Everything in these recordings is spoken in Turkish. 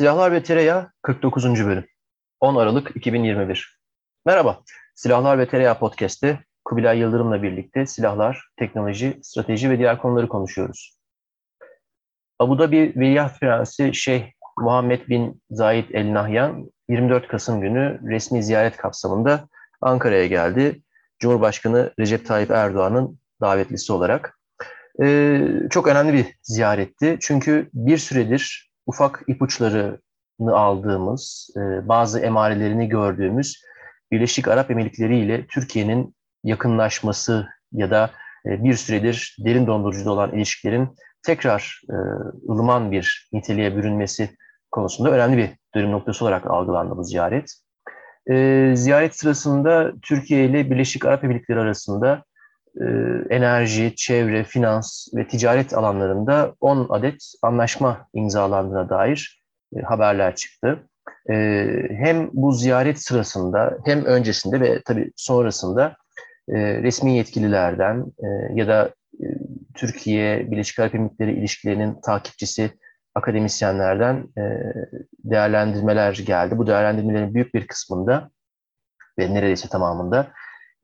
Silahlar ve Tereyağı 49. bölüm 10 Aralık 2021 Merhaba, Silahlar ve Tereyağı Podcast'te Kubilay Yıldırım'la birlikte silahlar, teknoloji, strateji ve diğer konuları konuşuyoruz. Abu Dhabi Veliaht Prensi Şeyh Muhammed bin Zayed El Nahyan 24 Kasım günü resmi ziyaret kapsamında Ankara'ya geldi. Cumhurbaşkanı Recep Tayyip Erdoğan'ın davetlisi olarak. Ee, çok önemli bir ziyaretti. Çünkü bir süredir ufak ipuçlarını aldığımız, e, bazı emarelerini gördüğümüz Birleşik Arap Emirlikleri ile Türkiye'nin yakınlaşması ya da e, bir süredir derin dondurucuda olan ilişkilerin tekrar e, ılıman bir niteliğe bürünmesi konusunda önemli bir dönüm noktası olarak algılandı bu ziyaret. Ziyaret sırasında Türkiye ile Birleşik Arap Emirlikleri arasında enerji, çevre, finans ve ticaret alanlarında 10 adet anlaşma imzalandığına dair e, haberler çıktı. E, hem bu ziyaret sırasında hem öncesinde ve tabii sonrasında resmi yetkililerden ya da Türkiye Birleşik Arap Emirlikleri ilişkilerinin takipçisi akademisyenlerden değerlendirmeler geldi. Bu değerlendirmelerin büyük bir kısmında ve neredeyse tamamında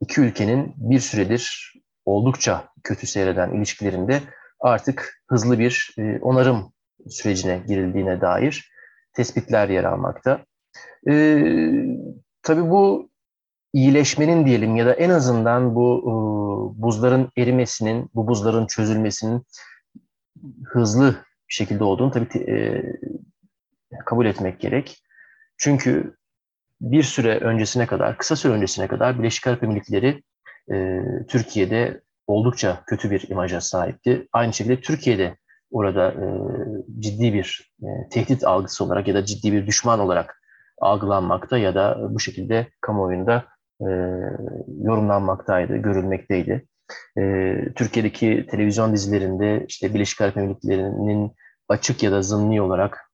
iki ülkenin bir süredir oldukça kötü seyreden ilişkilerinde artık hızlı bir e, onarım sürecine girildiğine dair tespitler yer almakta. E, tabii bu iyileşmenin diyelim ya da en azından bu e, buzların erimesinin, bu buzların çözülmesinin hızlı bir şekilde olduğunu tabii e, kabul etmek gerek. Çünkü bir süre öncesine kadar, kısa süre öncesine kadar Birleşik Arap Emirlikleri e, Türkiye'de oldukça kötü bir imaja sahipti. Aynı şekilde Türkiye'de orada e, ciddi bir e, tehdit algısı olarak ya da ciddi bir düşman olarak algılanmakta ya da bu şekilde kamuoyunda e, yorumlanmaktaydı, görülmekteydi. E, Türkiye'deki televizyon dizilerinde işte Birleşik Arap Emirlikleri'nin açık ya da zımni olarak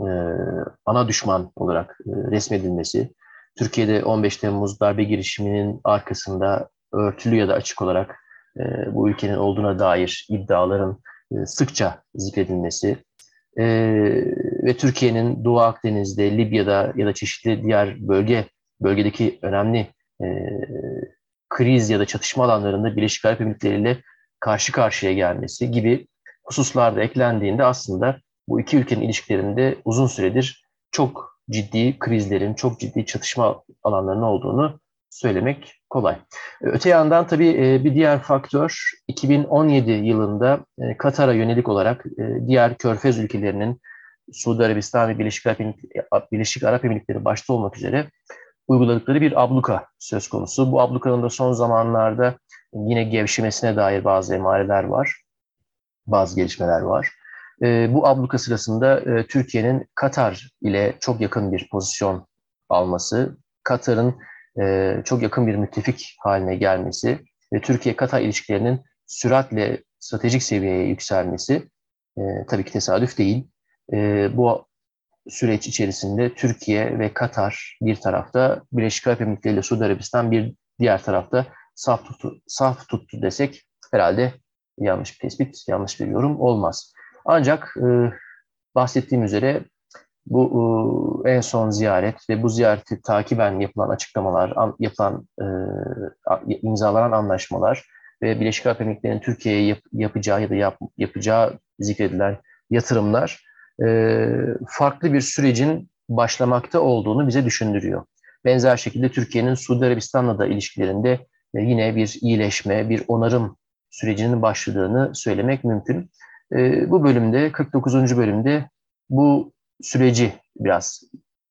e, ana düşman olarak e, resmedilmesi, Türkiye'de 15 Temmuz darbe girişiminin arkasında örtülü ya da açık olarak e, bu ülkenin olduğuna dair iddiaların e, sıkça zikredilmesi e, ve Türkiye'nin Doğu Akdeniz'de, Libya'da ya da çeşitli diğer bölge bölgedeki önemli e, kriz ya da çatışma alanlarında Birleşik Arap Emirlikleri ile karşı karşıya gelmesi gibi hususlarda eklendiğinde aslında bu iki ülkenin ilişkilerinde uzun süredir çok ciddi krizlerin, çok ciddi çatışma alanlarının olduğunu söylemek kolay. Öte yandan tabii e, bir diğer faktör 2017 yılında e, Katar'a yönelik olarak e, diğer körfez ülkelerinin Suudi Arabistan ve Birleşik Arap, Birleşik Arap Emirlikleri başta olmak üzere uyguladıkları bir abluka söz konusu. Bu ablukanın da son zamanlarda yine gevşemesine dair bazı emareler var, bazı gelişmeler var. Bu abluka sırasında Türkiye'nin Katar ile çok yakın bir pozisyon alması, Katar'ın e, çok yakın bir müttefik haline gelmesi ve Türkiye-Katar ilişkilerinin süratle stratejik seviyeye yükselmesi e, tabii ki tesadüf değil. E, bu süreç içerisinde Türkiye ve Katar bir tarafta, Birleşik Arap Emirlikleri ile Suudi Arabistan bir diğer tarafta saf tuttu, saf tuttu desek herhalde yanlış bir tespit, yanlış bir yorum olmaz. Ancak e, bahsettiğim üzere bu en son ziyaret ve bu ziyareti takiben yapılan açıklamalar, yapılan e, imzalanan anlaşmalar ve Birleşik Arap Emirlikleri'nin Türkiye'ye yap, yapacağı ya da yap, yapacağı zikredilen yatırımlar e, farklı bir sürecin başlamakta olduğunu bize düşündürüyor. Benzer şekilde Türkiye'nin Suudi Arabistan'la da ilişkilerinde e, yine bir iyileşme, bir onarım sürecinin başladığını söylemek mümkün. Bu bölümde, 49. bölümde bu süreci biraz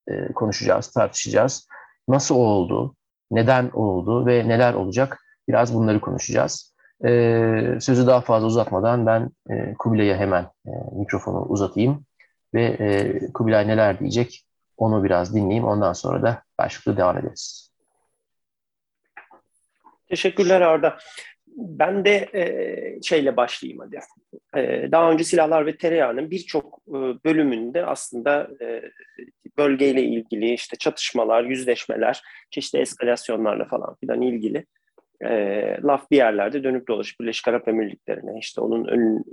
e, konuşacağız, tartışacağız. Nasıl oldu, neden oldu ve neler olacak biraz bunları konuşacağız. E, sözü daha fazla uzatmadan ben e, Kubilay'a hemen e, mikrofonu uzatayım ve e, Kubilay neler diyecek onu biraz dinleyeyim. Ondan sonra da başlıklı devam ederiz. Teşekkürler Arda. Ben de e, şeyle başlayayım hadi. E, daha önce Silahlar ve Tereyağı'nın birçok e, bölümünde aslında e, bölgeyle ilgili işte çatışmalar, yüzleşmeler, çeşitli eskalasyonlarla falan filan ilgili e, laf bir yerlerde dönüp dolaşıp Birleşik Arap Emirlikleri'ne işte onun ön,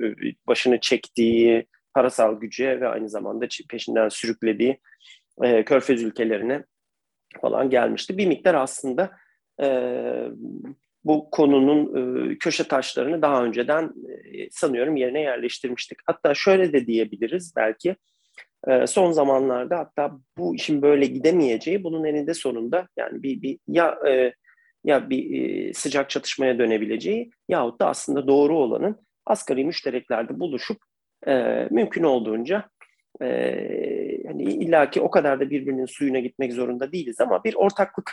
başını çektiği parasal güce ve aynı zamanda peşinden sürüklediği e, körfez ülkelerine falan gelmişti. Bir miktar aslında e, bu konunun e, köşe taşlarını daha önceden e, sanıyorum yerine yerleştirmiştik. Hatta şöyle de diyebiliriz belki e, son zamanlarda hatta bu işin böyle gidemeyeceği bunun eninde sonunda yani bir, bir ya ya bir sıcak çatışmaya dönebileceği yahut da aslında doğru olanın asgari müştereklerde buluşup mümkün olduğunca e, hani illaki o kadar da birbirinin suyuna gitmek zorunda değiliz ama bir ortaklık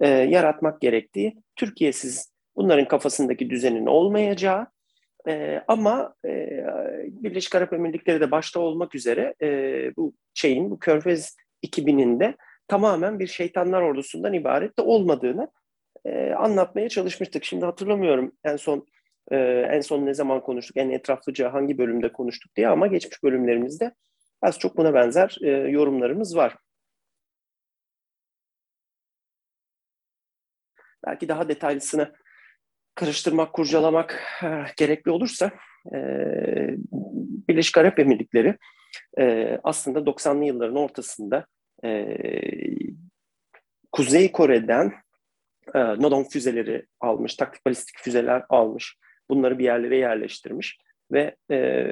e, yaratmak gerektiği Türkiye'siz bunların kafasındaki düzenin olmayacağı e, ama e, Birleşik Arap Emirlikleri de başta olmak üzere e, bu şeyin, bu Körfez 2000'inde tamamen bir şeytanlar ordusundan ibaret de olmadığını e, anlatmaya çalışmıştık. Şimdi hatırlamıyorum en son e, en son ne zaman konuştuk, en etraflıca hangi bölümde konuştuk diye ama geçmiş bölümlerimizde az çok buna benzer e, yorumlarımız var. Belki daha detaylısını karıştırmak, kurcalamak e, gerekli olursa e, Birleşik Arap Emirlikleri e, aslında 90'lı yılların ortasında e, Kuzey Kore'den e, Nodon füzeleri almış, taktik balistik füzeler almış. Bunları bir yerlere yerleştirmiş ve e,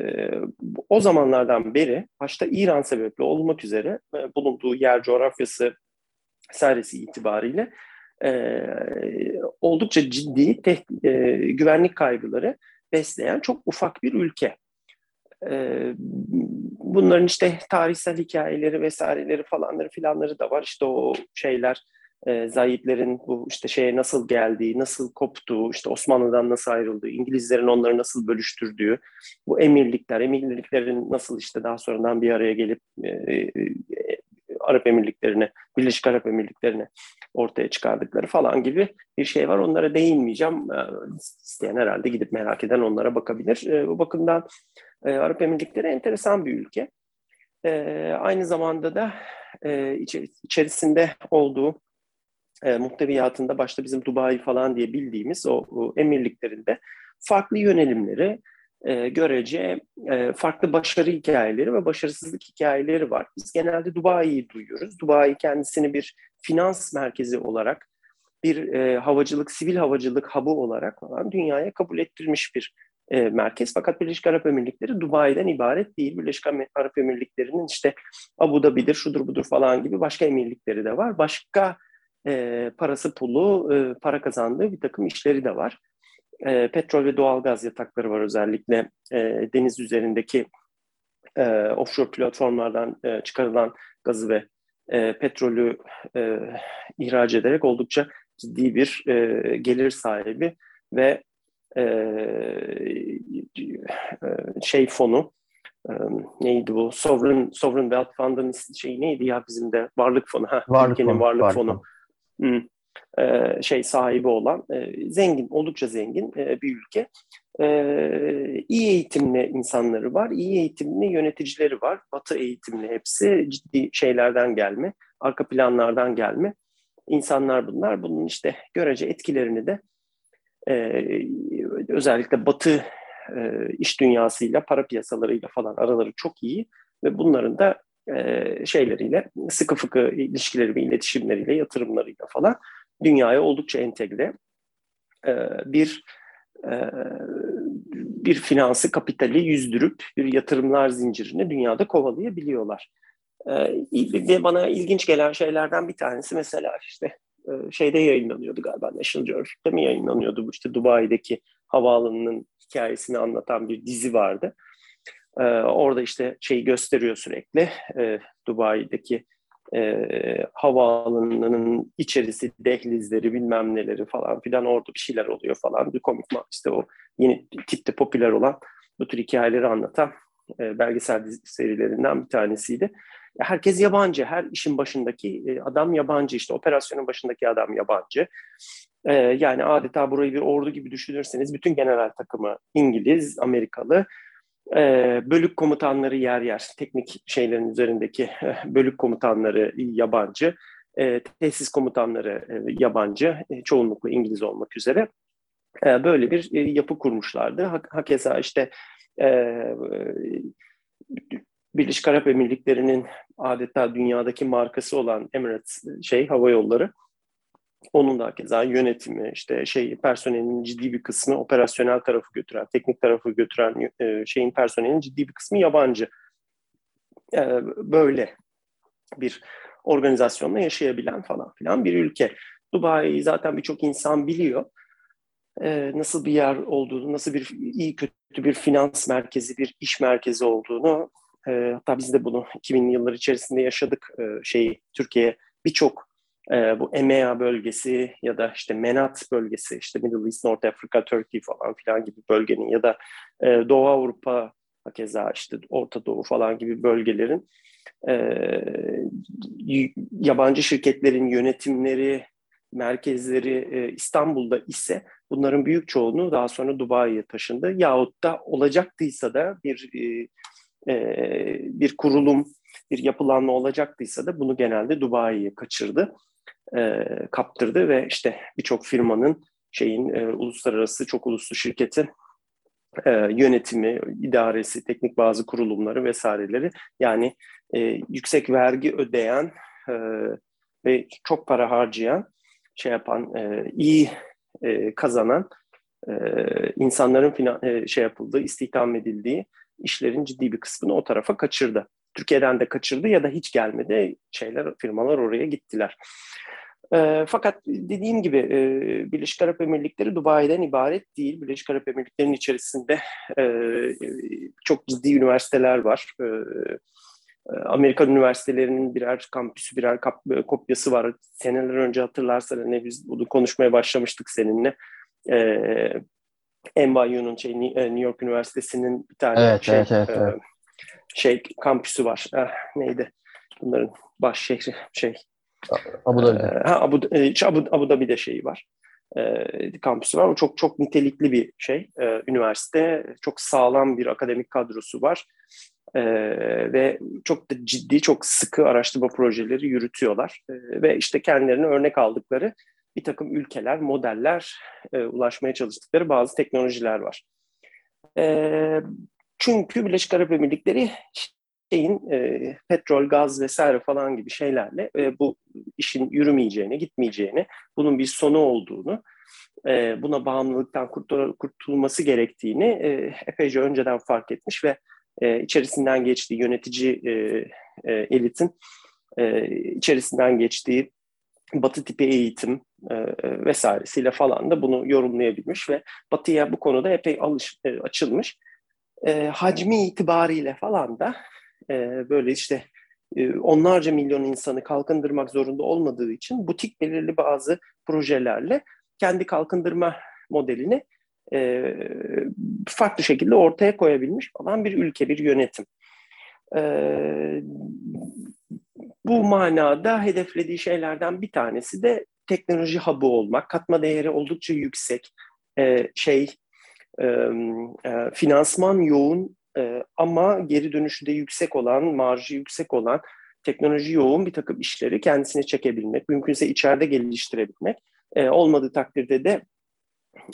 o zamanlardan beri başta İran sebepli olmak üzere e, bulunduğu yer coğrafyası vesairesi itibariyle e, oldukça ciddi te, e, güvenlik kaygıları besleyen çok ufak bir ülke. E, bunların işte tarihsel hikayeleri vesaireleri falanları filanları da var. İşte o şeyler e, Zayitlerin bu işte şeye nasıl geldiği, nasıl koptuğu, işte Osmanlı'dan nasıl ayrıldığı, İngilizlerin onları nasıl bölüştürdüğü, bu emirlikler, emirliklerin nasıl işte daha sonradan bir araya gelip e, e, Arap Emirlikleri'ne, Birleşik Arap Emirlikleri'ne ortaya çıkardıkları falan gibi bir şey var. Onlara değinmeyeceğim. E, isteyen herhalde gidip merak eden onlara bakabilir. E, bu bakımdan e, Arap Emirlikleri enteresan bir ülke. E, aynı zamanda da e, içerisinde olduğu e, muhteviyatında başta bizim Dubai falan diye bildiğimiz o emirliklerinde farklı yönelimleri, e, görece e, farklı başarı hikayeleri ve başarısızlık hikayeleri var. Biz genelde Dubai'yi duyuyoruz. Dubai kendisini bir finans merkezi olarak, bir e, havacılık, sivil havacılık hub'ı olarak falan dünyaya kabul ettirmiş bir e, merkez. Fakat Birleşik Arap Emirlikleri Dubai'den ibaret değil. Birleşik Arap Emirlikleri'nin işte Abu Dhabi'dir, şudur budur falan gibi başka emirlikleri de var. Başka e, parası pulu, e, para kazandığı bir takım işleri de var. E, petrol ve doğal gaz yatakları var özellikle. E, deniz üzerindeki e, offshore platformlardan e, çıkarılan gazı ve e, petrolü e, ihraç ederek oldukça ciddi bir e, gelir sahibi ve e, şey fonu e, neydi bu? Sovereign Sovereign Wealth Fund'ın şey neydi ya bizim de? Varlık fonu ha varlık ülkenin fonu, varlık, varlık fonu. fonu e, şey sahibi olan e, zengin, oldukça zengin e, bir ülke. İyi eğitimli insanları var, iyi eğitimli yöneticileri var. Batı eğitimli hepsi ciddi şeylerden gelme, arka planlardan gelme insanlar bunlar. Bunun işte görece etkilerini de özellikle Batı iş dünyasıyla, para piyasalarıyla falan araları çok iyi ve bunların da e, şeyleriyle, sıkı fıkı ilişkileri ve iletişimleriyle, yatırımlarıyla falan dünyaya oldukça entegre e, bir e, bir finansı, kapitali yüzdürüp bir yatırımlar zincirini dünyada kovalayabiliyorlar. ve bana ilginç gelen şeylerden bir tanesi mesela işte şeyde yayınlanıyordu galiba National Geographic'te mi yayınlanıyordu bu işte Dubai'deki havaalanının hikayesini anlatan bir dizi vardı. E, orada işte şeyi gösteriyor sürekli. E, Dubai'deki e, havaalanının içerisi, dehlizleri, bilmem neleri falan filan orada bir şeyler oluyor falan. Bir komik işte o yeni tipte popüler olan bu tür hikayeleri anlatan e, belgesel serilerinden bir tanesiydi. Herkes yabancı, her işin başındaki e, adam yabancı, işte operasyonun başındaki adam yabancı. E, yani adeta burayı bir ordu gibi düşünürseniz bütün general takımı İngiliz, Amerikalı, e, bölük komutanları yer yer, teknik şeylerin üzerindeki eh, bölük komutanları yabancı, e, tesis komutanları e, yabancı, e, çoğunlukla İngiliz olmak üzere e, böyle bir e, yapı kurmuşlardı. Hakeza işte e, Birleşik Arap Emirlikleri'nin adeta dünyadaki markası olan Emirates şey hava yolları onun da keza yönetimi, işte şey personelin ciddi bir kısmı operasyonel tarafı götüren, teknik tarafı götüren e, şeyin personelin ciddi bir kısmı yabancı. E, böyle bir organizasyonla yaşayabilen falan filan bir ülke. Dubai'yi zaten birçok insan biliyor. E, nasıl bir yer olduğunu, nasıl bir iyi kötü bir finans merkezi, bir iş merkezi olduğunu e, hatta biz de bunu 2000'li yıllar içerisinde yaşadık. E, şeyi Türkiye birçok e, bu EMEA bölgesi ya da işte MENAT bölgesi, işte Middle East, North Africa, Turkey falan filan gibi bölgenin ya da e, Doğu Avrupa keza işte Orta Doğu falan gibi bölgelerin e, yabancı şirketlerin yönetimleri, merkezleri e, İstanbul'da ise bunların büyük çoğunluğu daha sonra Dubai'ye taşındı. Yahut da olacaktıysa da bir e, e, bir kurulum, bir yapılanma olacaktıysa da bunu genelde Dubai'ye kaçırdı e, kaptırdı ve işte birçok firmanın şeyin e, uluslararası çok uluslu şirketin e, yönetimi, idaresi, teknik bazı kurulumları vesaireleri yani e, yüksek vergi ödeyen e, ve çok para harcayan şey yapan e, iyi e, kazanan e, insanların finan, e, şey yapıldığı, istihdam edildiği işlerin ciddi bir kısmını o tarafa kaçırdı. Türkiye'den de kaçırdı ya da hiç gelmedi şeyler firmalar oraya gittiler. E, fakat dediğim gibi e, Birleşik Arap Emirlikleri Dubai'den ibaret değil. Birleşik Arap Emirlikleri'nin içerisinde e, çok ciddi üniversiteler var. E, Amerikan üniversitelerinin birer kampüsü, birer kap, kopyası var. Seneler önce hatırlarsan hani biz bunu konuşmaya başlamıştık seninle. E, NYU'nun şey, New York Üniversitesi'nin bir tane evet, şey, evet, evet, evet. şey kampüsü var. Eh, neydi? Bunların baş şehri şey Abu Dhabi'de. Ee, ha, Abu, e, Abu, Abu Dhabi'de şeyi var. E, kampüsü var. O çok çok nitelikli bir şey. E, üniversite. Çok sağlam bir akademik kadrosu var. E, ve çok da ciddi, çok sıkı araştırma projeleri yürütüyorlar. E, ve işte kendilerine örnek aldıkları bir takım ülkeler, modeller, e, ulaşmaya çalıştıkları bazı teknolojiler var. E, çünkü Birleşik Arap Emirlikleri şeyin e, petrol, gaz vesaire falan gibi şeylerle e, bu işin yürümeyeceğini, gitmeyeceğini, bunun bir sonu olduğunu, e, buna bağımlılıktan kurtul kurtulması gerektiğini e, epeyce önceden fark etmiş ve e, içerisinden geçtiği yönetici e, e, elitin e, içerisinden geçtiği batı tipi eğitim e, vesairesiyle falan da bunu yorumlayabilmiş ve batıya bu konuda epey alış, e, açılmış. E, hacmi itibariyle falan da e, böyle işte e, onlarca milyon insanı kalkındırmak zorunda olmadığı için butik belirli bazı projelerle kendi kalkındırma modelini e, farklı şekilde ortaya koyabilmiş olan bir ülke, bir yönetim. E, bu manada hedeflediği şeylerden bir tanesi de teknoloji hub'ı olmak, katma değeri oldukça yüksek, e, şey e, e, finansman yoğun e, ama geri dönüşü de yüksek olan, marjı yüksek olan, teknoloji yoğun bir takım işleri kendisine çekebilmek, mümkünse içeride geliştirebilmek. E, olmadığı takdirde de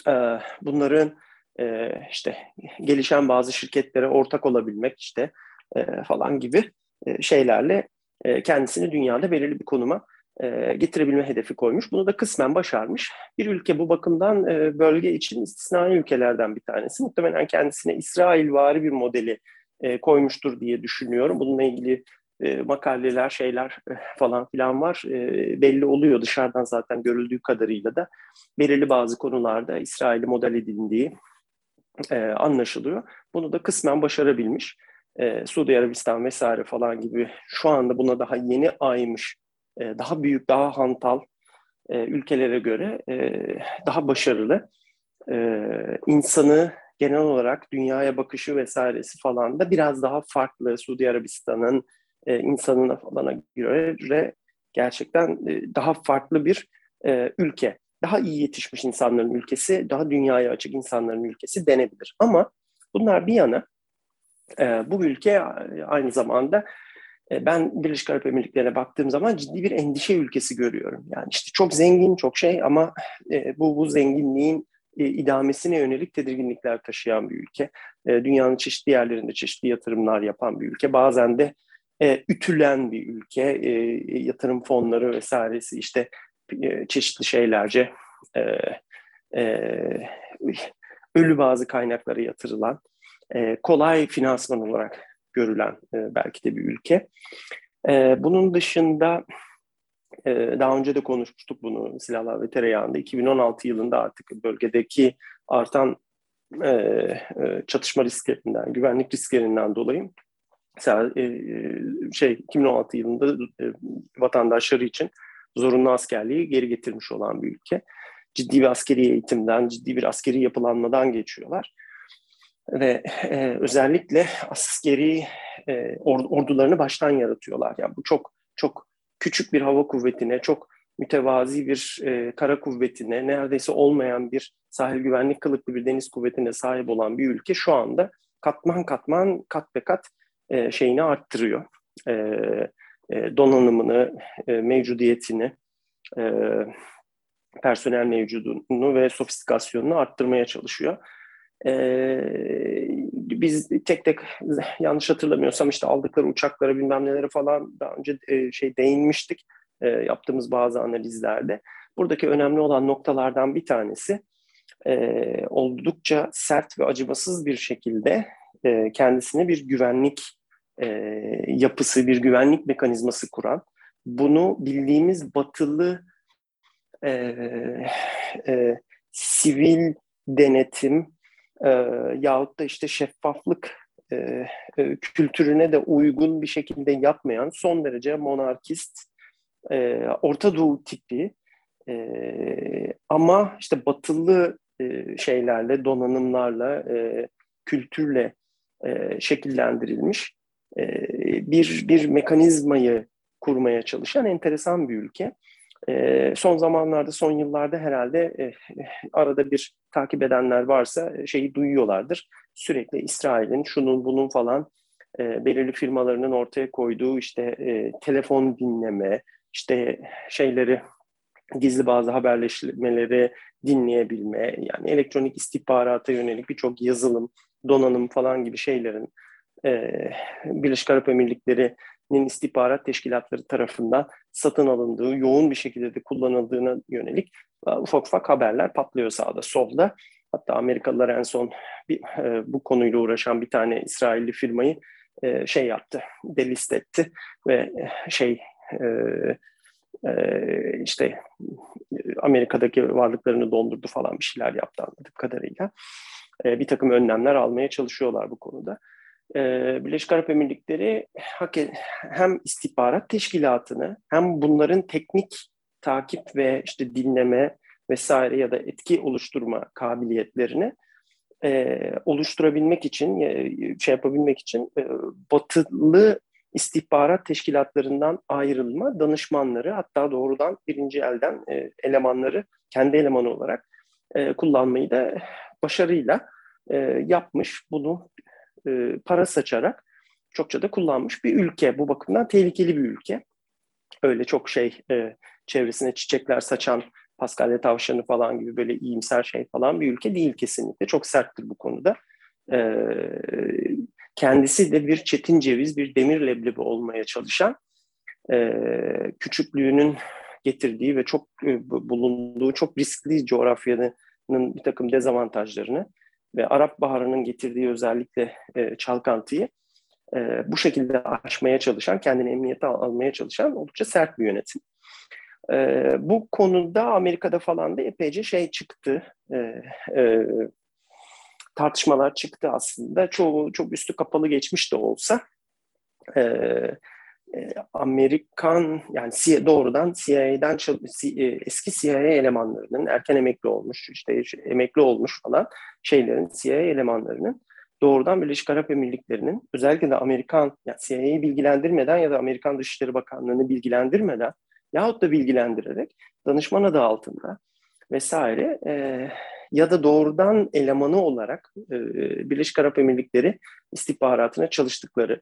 e, bunların e, işte gelişen bazı şirketlere ortak olabilmek işte e, falan gibi e, şeylerle e, kendisini dünyada belirli bir konuma e, getirebilme hedefi koymuş. Bunu da kısmen başarmış. Bir ülke bu bakımdan e, bölge için istisnai ülkelerden bir tanesi. Muhtemelen kendisine İsrail-vari bir modeli e, koymuştur diye düşünüyorum. Bununla ilgili makaleler, şeyler falan filan var. belli oluyor dışarıdan zaten görüldüğü kadarıyla da belirli bazı konularda İsrail'i model edildiği anlaşılıyor. Bunu da kısmen başarabilmiş. Suudi Arabistan vesaire falan gibi şu anda buna daha yeni aymış e, daha büyük, daha hantal e, ülkelere göre e, daha başarılı. insanı genel olarak dünyaya bakışı vesairesi falan da biraz daha farklı Suudi Arabistan'ın insanına falana göre gerçekten daha farklı bir ülke. Daha iyi yetişmiş insanların ülkesi, daha dünyaya açık insanların ülkesi denebilir. Ama bunlar bir yana bu ülke aynı zamanda e, ben Birleşik Arap Emirlikleri'ne baktığım zaman ciddi bir endişe ülkesi görüyorum. Yani işte çok zengin, çok şey ama e, bu bu zenginliğin e, idamesine yönelik tedirginlikler taşıyan bir ülke. Dünyanın çeşitli yerlerinde çeşitli yatırımlar yapan bir ülke. Bazen de ütülen bir ülke. Yatırım fonları vesairesi işte çeşitli şeylerce ölü bazı kaynaklara yatırılan, e, kolay finansman olarak görülen e, belki de bir ülke. E, bunun dışında daha önce de konuşmuştuk bunu silahlar ve tereyağında. 2016 yılında artık bölgedeki artan çatışma risklerinden, güvenlik risklerinden dolayı mesela şey 2016 yılında vatandaşları için zorunlu askerliği geri getirmiş olan bir ülke. Ciddi bir askeri eğitimden, ciddi bir askeri yapılanmadan geçiyorlar. Ve e, özellikle askeri e, ordularını baştan yaratıyorlar. Yani bu çok çok küçük bir hava kuvvetine, çok mütevazi bir e, kara kuvvetine, neredeyse olmayan bir sahil güvenlik kılıklı bir deniz kuvvetine sahip olan bir ülke şu anda katman katman, kat be kat e, şeyini arttırıyor. E, e, donanımını, e, mevcudiyetini, e, personel mevcudunu ve sofistikasyonunu arttırmaya çalışıyor. E, biz tek tek yanlış hatırlamıyorsam işte aldıkları uçaklara bilmem nelere falan daha önce e, şey değinmiştik e, yaptığımız bazı analizlerde. Buradaki önemli olan noktalardan bir tanesi e, oldukça sert ve acımasız bir şekilde e, kendisine bir güvenlik e, yapısı, bir güvenlik mekanizması kuran, bunu bildiğimiz batılı e, e, sivil denetim e, yahut da işte şeffaflık e, e, kültürüne de uygun bir şekilde yapmayan son derece monarkist, e, Orta Doğu tipi e, ama işte batılı e, şeylerle, donanımlarla, e, kültürle e, şekillendirilmiş e, bir bir mekanizmayı kurmaya çalışan enteresan bir ülke. E, son zamanlarda, son yıllarda herhalde e, arada bir takip edenler varsa e, şeyi duyuyorlardır. Sürekli İsrail'in şunun bunun falan e, belirli firmalarının ortaya koyduğu işte e, telefon dinleme, işte şeyleri gizli bazı haberleşmeleri dinleyebilme, yani elektronik istihbarata yönelik birçok yazılım, donanım falan gibi şeylerin e, Birleşik Arap Emirlikleri'nin istihbarat teşkilatları tarafından satın alındığı, yoğun bir şekilde de kullanıldığına yönelik e, ufak ufak haberler patlıyor sağda solda. Hatta Amerikalılar en son bir, e, bu konuyla uğraşan bir tane İsrailli firmayı e, şey yaptı, delist etti ve e, şey e, e, işte Amerika'daki varlıklarını dondurdu falan bir şeyler yaptı anladığım kadarıyla. Bir takım önlemler almaya çalışıyorlar bu konuda e, Birleşik Arap Emirlikleri hem istihbarat teşkilatını hem bunların teknik takip ve işte dinleme vesaire ya da etki oluşturma kabiliyetlerini e, oluşturabilmek için, e, şey yapabilmek için e, batılı istihbarat teşkilatlarından ayrılma danışmanları hatta doğrudan birinci elden e, elemanları kendi elemanı olarak e, kullanmayı da başarıyla e, yapmış. Bunu e, para saçarak çokça da kullanmış bir ülke. Bu bakımdan tehlikeli bir ülke. Öyle çok şey e, çevresine çiçekler saçan Paskalya tavşanı falan gibi böyle iyimser şey falan bir ülke değil kesinlikle. Çok serttir bu konuda. E, kendisi de bir çetin ceviz, bir demir leblebi olmaya çalışan e, küçüklüğünün getirdiği ve çok e, bulunduğu çok riskli coğrafyanın bir takım dezavantajlarını ve Arap Baharı'nın getirdiği özellikle e, çalkantıyı e, bu şekilde aşmaya çalışan, kendini emniyete almaya çalışan oldukça sert bir yönetim. E, bu konuda Amerika'da falan da epeyce şey çıktı, e, e, tartışmalar çıktı aslında. Çoğu çok üstü kapalı geçmiş de olsa e, Amerikan yani doğrudan CIA'den e, eski CIA elemanlarının erken emekli olmuş işte emekli olmuş falan şeylerin CIA elemanlarının doğrudan Birleşik Arap Emirlikleri'nin özellikle de Amerikan yani CIA'yı bilgilendirmeden ya da Amerikan Dışişleri Bakanlığı'nı bilgilendirmeden yahut da bilgilendirerek danışman adı altında vesaire e, ya da doğrudan elemanı olarak e, Birleşik Arap Emirlikleri istihbaratına çalıştıkları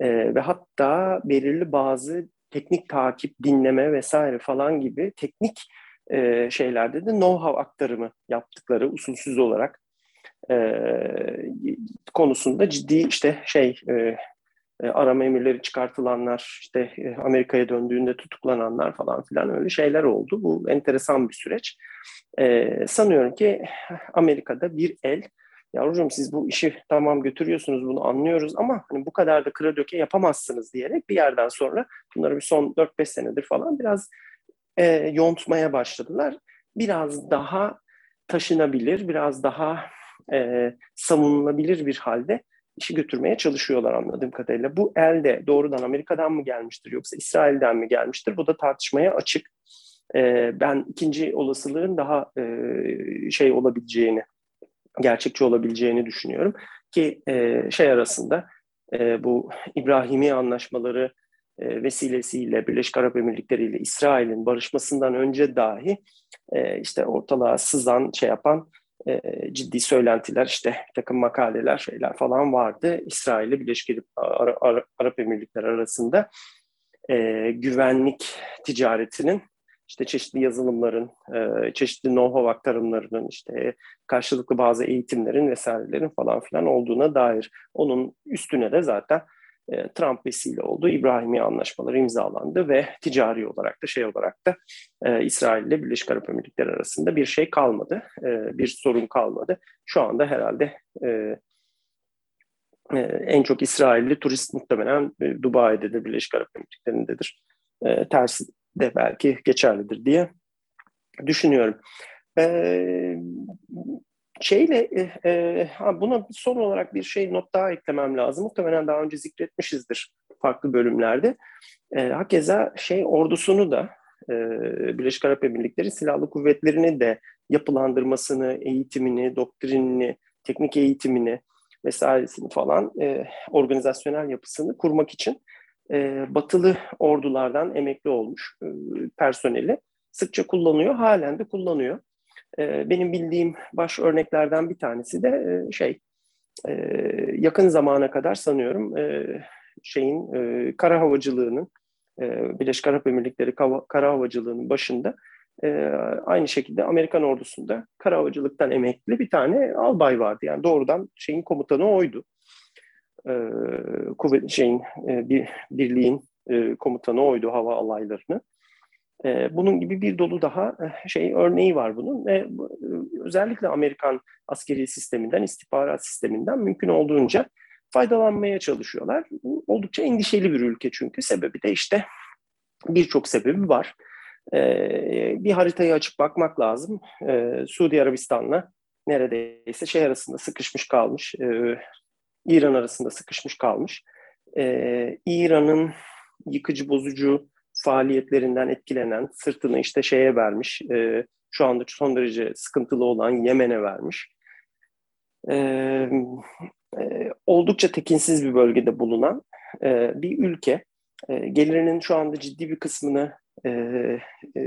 e, ve hatta belirli bazı teknik takip, dinleme vesaire falan gibi teknik e, şeylerde de know-how aktarımı yaptıkları usulsüz olarak e, konusunda ciddi işte şey e, e, arama emirleri çıkartılanlar, işte e, Amerika'ya döndüğünde tutuklananlar falan filan öyle şeyler oldu. Bu enteresan bir süreç. E, sanıyorum ki Amerika'da bir el, yavrucuğum siz bu işi tamam götürüyorsunuz bunu anlıyoruz ama hani bu kadar da kıra döke yapamazsınız diyerek bir yerden sonra bunları bir son 4-5 senedir falan biraz e, yontmaya başladılar. Biraz daha taşınabilir, biraz daha e, savunulabilir bir halde işi götürmeye çalışıyorlar anladığım kadarıyla. Bu elde doğrudan Amerika'dan mı gelmiştir yoksa İsrail'den mi gelmiştir? Bu da tartışmaya açık. E, ben ikinci olasılığın daha e, şey olabileceğini, gerçekçi olabileceğini düşünüyorum. Ki e, şey arasında e, bu İbrahimi anlaşmaları e, vesilesiyle Birleşik Arap Emirlikleri ile İsrail'in barışmasından önce dahi e, işte ortalığa sızan, şey yapan e, ciddi söylentiler, işte takım makaleler, şeyler falan vardı. İsrail ile Birleşik Arap, Arap Emirlikleri arasında e, güvenlik ticaretinin işte çeşitli yazılımların, e, çeşitli know-how aktarımlarının, işte karşılıklı bazı eğitimlerin vesairelerin falan filan olduğuna dair. Onun üstüne de zaten e, Trump vesile oldu. İbrahimi anlaşmaları imzalandı ve ticari olarak da şey olarak da e, İsrail ile Birleşik Arap Emirlikleri arasında bir şey kalmadı. E, bir sorun kalmadı. Şu anda herhalde e, e, en çok İsrailli turist muhtemelen e, Dubai'de de Birleşik Arap Emirlikleri'ndedir. E, tersi de belki geçerlidir diye düşünüyorum. E, şeyle e, e buna son olarak bir şey not daha eklemem lazım. Muhtemelen daha önce zikretmişizdir farklı bölümlerde. E, hakeza şey ordusunu da e, Birleşik Arap Emirlikleri silahlı kuvvetlerini de yapılandırmasını, eğitimini, doktrinini, teknik eğitimini vesairesini falan e, organizasyonel yapısını kurmak için e, batılı ordulardan emekli olmuş e, personeli sıkça kullanıyor, halen de kullanıyor. E, benim bildiğim baş örneklerden bir tanesi de e, şey e, yakın zamana kadar sanıyorum e, şeyin e, kara havacılığının e, Birleşik Arap Emirlikleri kara havacılığının başında e, aynı şekilde Amerikan ordusunda kara havacılıktan emekli bir tane albay vardı. Yani doğrudan şeyin komutanı oydu. E, kuvvet şeyin e, bir birliğin e, komutanı oydu hava alaylarını. Ee, bunun gibi bir dolu daha eh, şey örneği var bunun ve özellikle Amerikan askeri sisteminden, istihbarat sisteminden mümkün olduğunca faydalanmaya çalışıyorlar. Oldukça endişeli bir ülke çünkü sebebi de işte birçok sebebi var. Ee, bir haritayı açıp bakmak lazım. Ee, Suudi Arabistan'la neredeyse şey arasında sıkışmış kalmış, İran arasında sıkışmış kalmış. İran'ın yıkıcı, bozucu faaliyetlerinden etkilenen, sırtını işte şeye vermiş, e, şu anda son derece sıkıntılı olan Yemen'e vermiş. E, e, oldukça tekinsiz bir bölgede bulunan e, bir ülke. E, gelirinin şu anda ciddi bir kısmını e, e,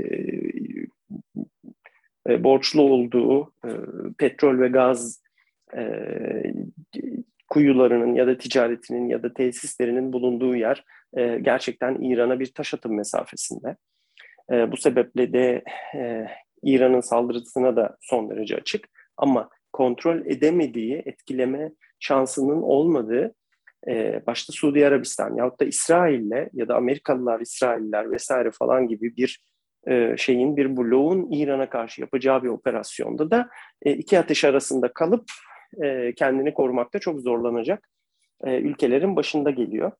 e, borçlu olduğu e, petrol ve gaz e, kuyularının ya da ticaretinin ya da tesislerinin bulunduğu yer e, gerçekten İran'a bir taş atım mesafesinde. E, bu sebeple de e, İran'ın saldırısına da son derece açık ama kontrol edemediği, etkileme şansının olmadığı e, başta Suudi Arabistan yahut da İsrail'le ya da Amerikalılar, İsrailler vesaire falan gibi bir e, şeyin, bir bloğun İran'a karşı yapacağı bir operasyonda da e, iki ateş arasında kalıp e, kendini korumakta çok zorlanacak e, ülkelerin başında geliyor.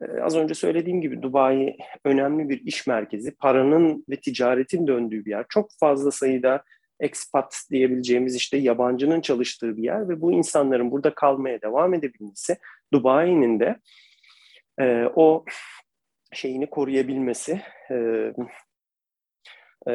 E, az önce söylediğim gibi Dubai önemli bir iş merkezi, paranın ve ticaretin döndüğü bir yer. Çok fazla sayıda expat diyebileceğimiz işte yabancının çalıştığı bir yer ve bu insanların burada kalmaya devam edebilmesi, Dubai'nin de e, o şeyini koruyabilmesi, e, e,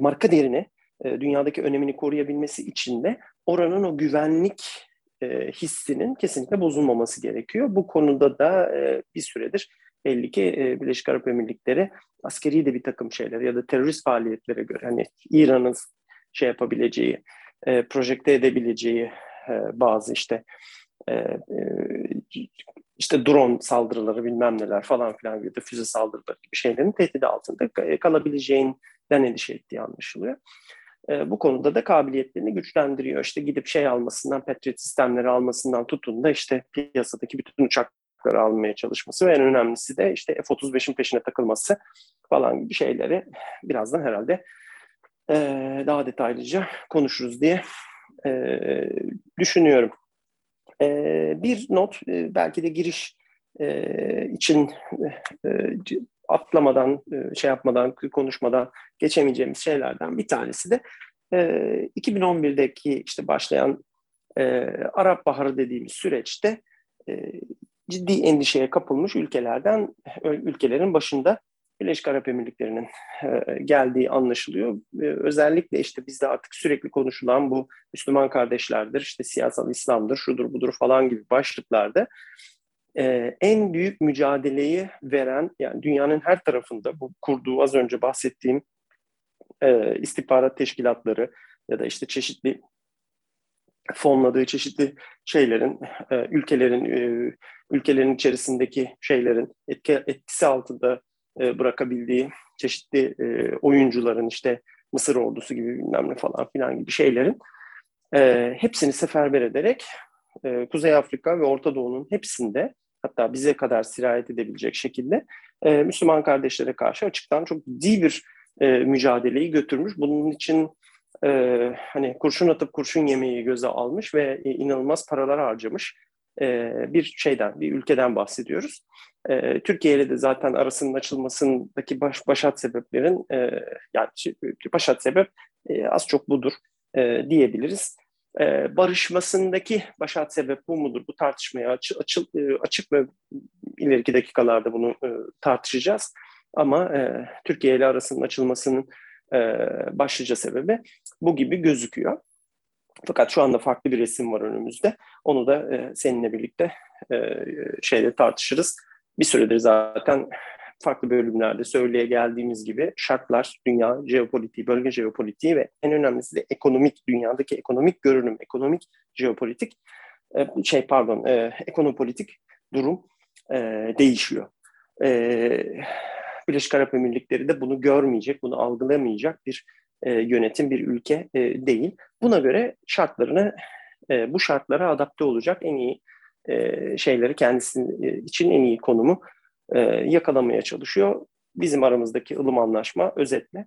marka değerini e, dünyadaki önemini koruyabilmesi için de oranın o güvenlik e, hissinin kesinlikle bozulmaması gerekiyor. Bu konuda da e, bir süredir belli ki e, Birleşik Arap Emirlikleri askeri de bir takım şeyler ya da terörist faaliyetlere göre hani İran'ın şey yapabileceği, projekte edebileceği bazı işte işte drone saldırıları bilmem neler falan filan ya da füze saldırıları gibi şeylerin tehdidi altında kalabileceğin endişe ettiği anlaşılıyor. E, bu konuda da kabiliyetlerini güçlendiriyor. İşte gidip şey almasından, Patriot sistemleri almasından tutun da işte piyasadaki bütün uçakları almaya çalışması ve en önemlisi de işte F-35'in peşine takılması falan gibi şeyleri birazdan herhalde e, daha detaylıca konuşuruz diye e, düşünüyorum. E, bir not e, belki de giriş e, için e, atlamadan, e, şey yapmadan, konuşmadan geçemeyeceğimiz şeylerden bir tanesi de e, 2011'deki işte başlayan e, Arap Baharı dediğimiz süreçte e, ciddi endişeye kapılmış ülkelerden, ülkelerin başında Birleşik Arap Emirlikleri'nin e, geldiği anlaşılıyor. E, özellikle işte bizde artık sürekli konuşulan bu Müslüman kardeşlerdir, işte siyasal İslam'dır, şudur budur falan gibi başlıklarda e, en büyük mücadeleyi veren, yani dünyanın her tarafında bu kurduğu az önce bahsettiğim e, istihbarat teşkilatları ya da işte çeşitli fonladığı çeşitli şeylerin, e, ülkelerin e, ülkelerin içerisindeki şeylerin etki, etkisi altında e, bırakabildiği çeşitli e, oyuncuların işte Mısır ordusu gibi bilmem ne falan filan gibi şeylerin e, hepsini seferber ederek e, Kuzey Afrika ve Orta Doğu'nun hepsinde hatta bize kadar sirayet edebilecek şekilde e, Müslüman kardeşlere karşı açıktan çok ciddi bir e, mücadeleyi götürmüş. Bunun için e, hani kurşun atıp kurşun yemeği göze almış ve e, inanılmaz paralar harcamış e, bir şeyden, bir ülkeden bahsediyoruz. E, Türkiye ile de zaten arasının açılmasındaki baş, başat sebeplerin, e, yani başat sebep e, az çok budur e, diyebiliriz. E, barışmasındaki başat sebep bu mudur? Bu tartışmaya açı, açı, e, açık ve ileriki dakikalarda bunu e, tartışacağız. Ama e, Türkiye ile arasının açılmasının e, başlıca sebebi bu gibi gözüküyor. Fakat şu anda farklı bir resim var önümüzde. Onu da e, seninle birlikte e, şeyde tartışırız. Bir süredir zaten farklı bölümlerde söyleye geldiğimiz gibi şartlar, dünya jeopolitiği, bölge jeopolitiği ve en önemlisi de ekonomik, dünyadaki ekonomik görünüm, ekonomik jeopolitik, e, şey pardon, e, ekonopolitik durum e, değişiyor. Birleşik Arap Emirlikleri de bunu görmeyecek, bunu algılamayacak bir yönetim, bir ülke değil. Buna göre şartlarını, bu şartlara adapte olacak en iyi şeyleri kendisi için en iyi konumu e, yakalamaya çalışıyor. Bizim aramızdaki ılım anlaşma özetle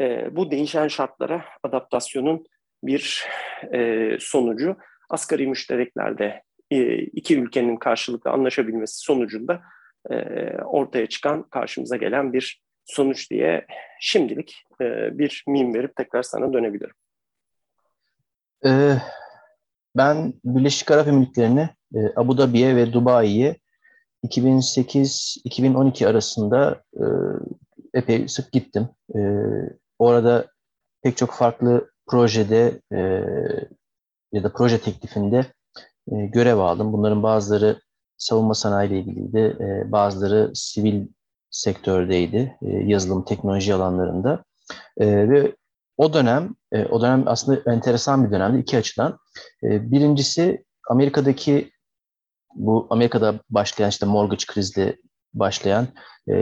e, bu değişen şartlara adaptasyonun bir e, sonucu asgari müştereklerde e, iki ülkenin karşılıklı anlaşabilmesi sonucunda e, ortaya çıkan karşımıza gelen bir sonuç diye şimdilik e, bir mim verip tekrar sana dönebilirim. Ee, ben Birleşik Arap Emirlikleri'ne, e, Abu Dhabi'ye ve Dubai'ye 2008-2012 arasında e, epey sık gittim. E, orada pek çok farklı projede e, ya da proje teklifinde görev aldım. Bunların bazıları savunma sanayi ile ilgiliydi, bazıları sivil sektördeydi, yazılım, teknoloji alanlarında. Ve o dönem, o dönem aslında enteresan bir dönemdi iki açıdan. Birincisi Amerika'daki bu Amerika'da başlayan işte mortgage krizle başlayan e,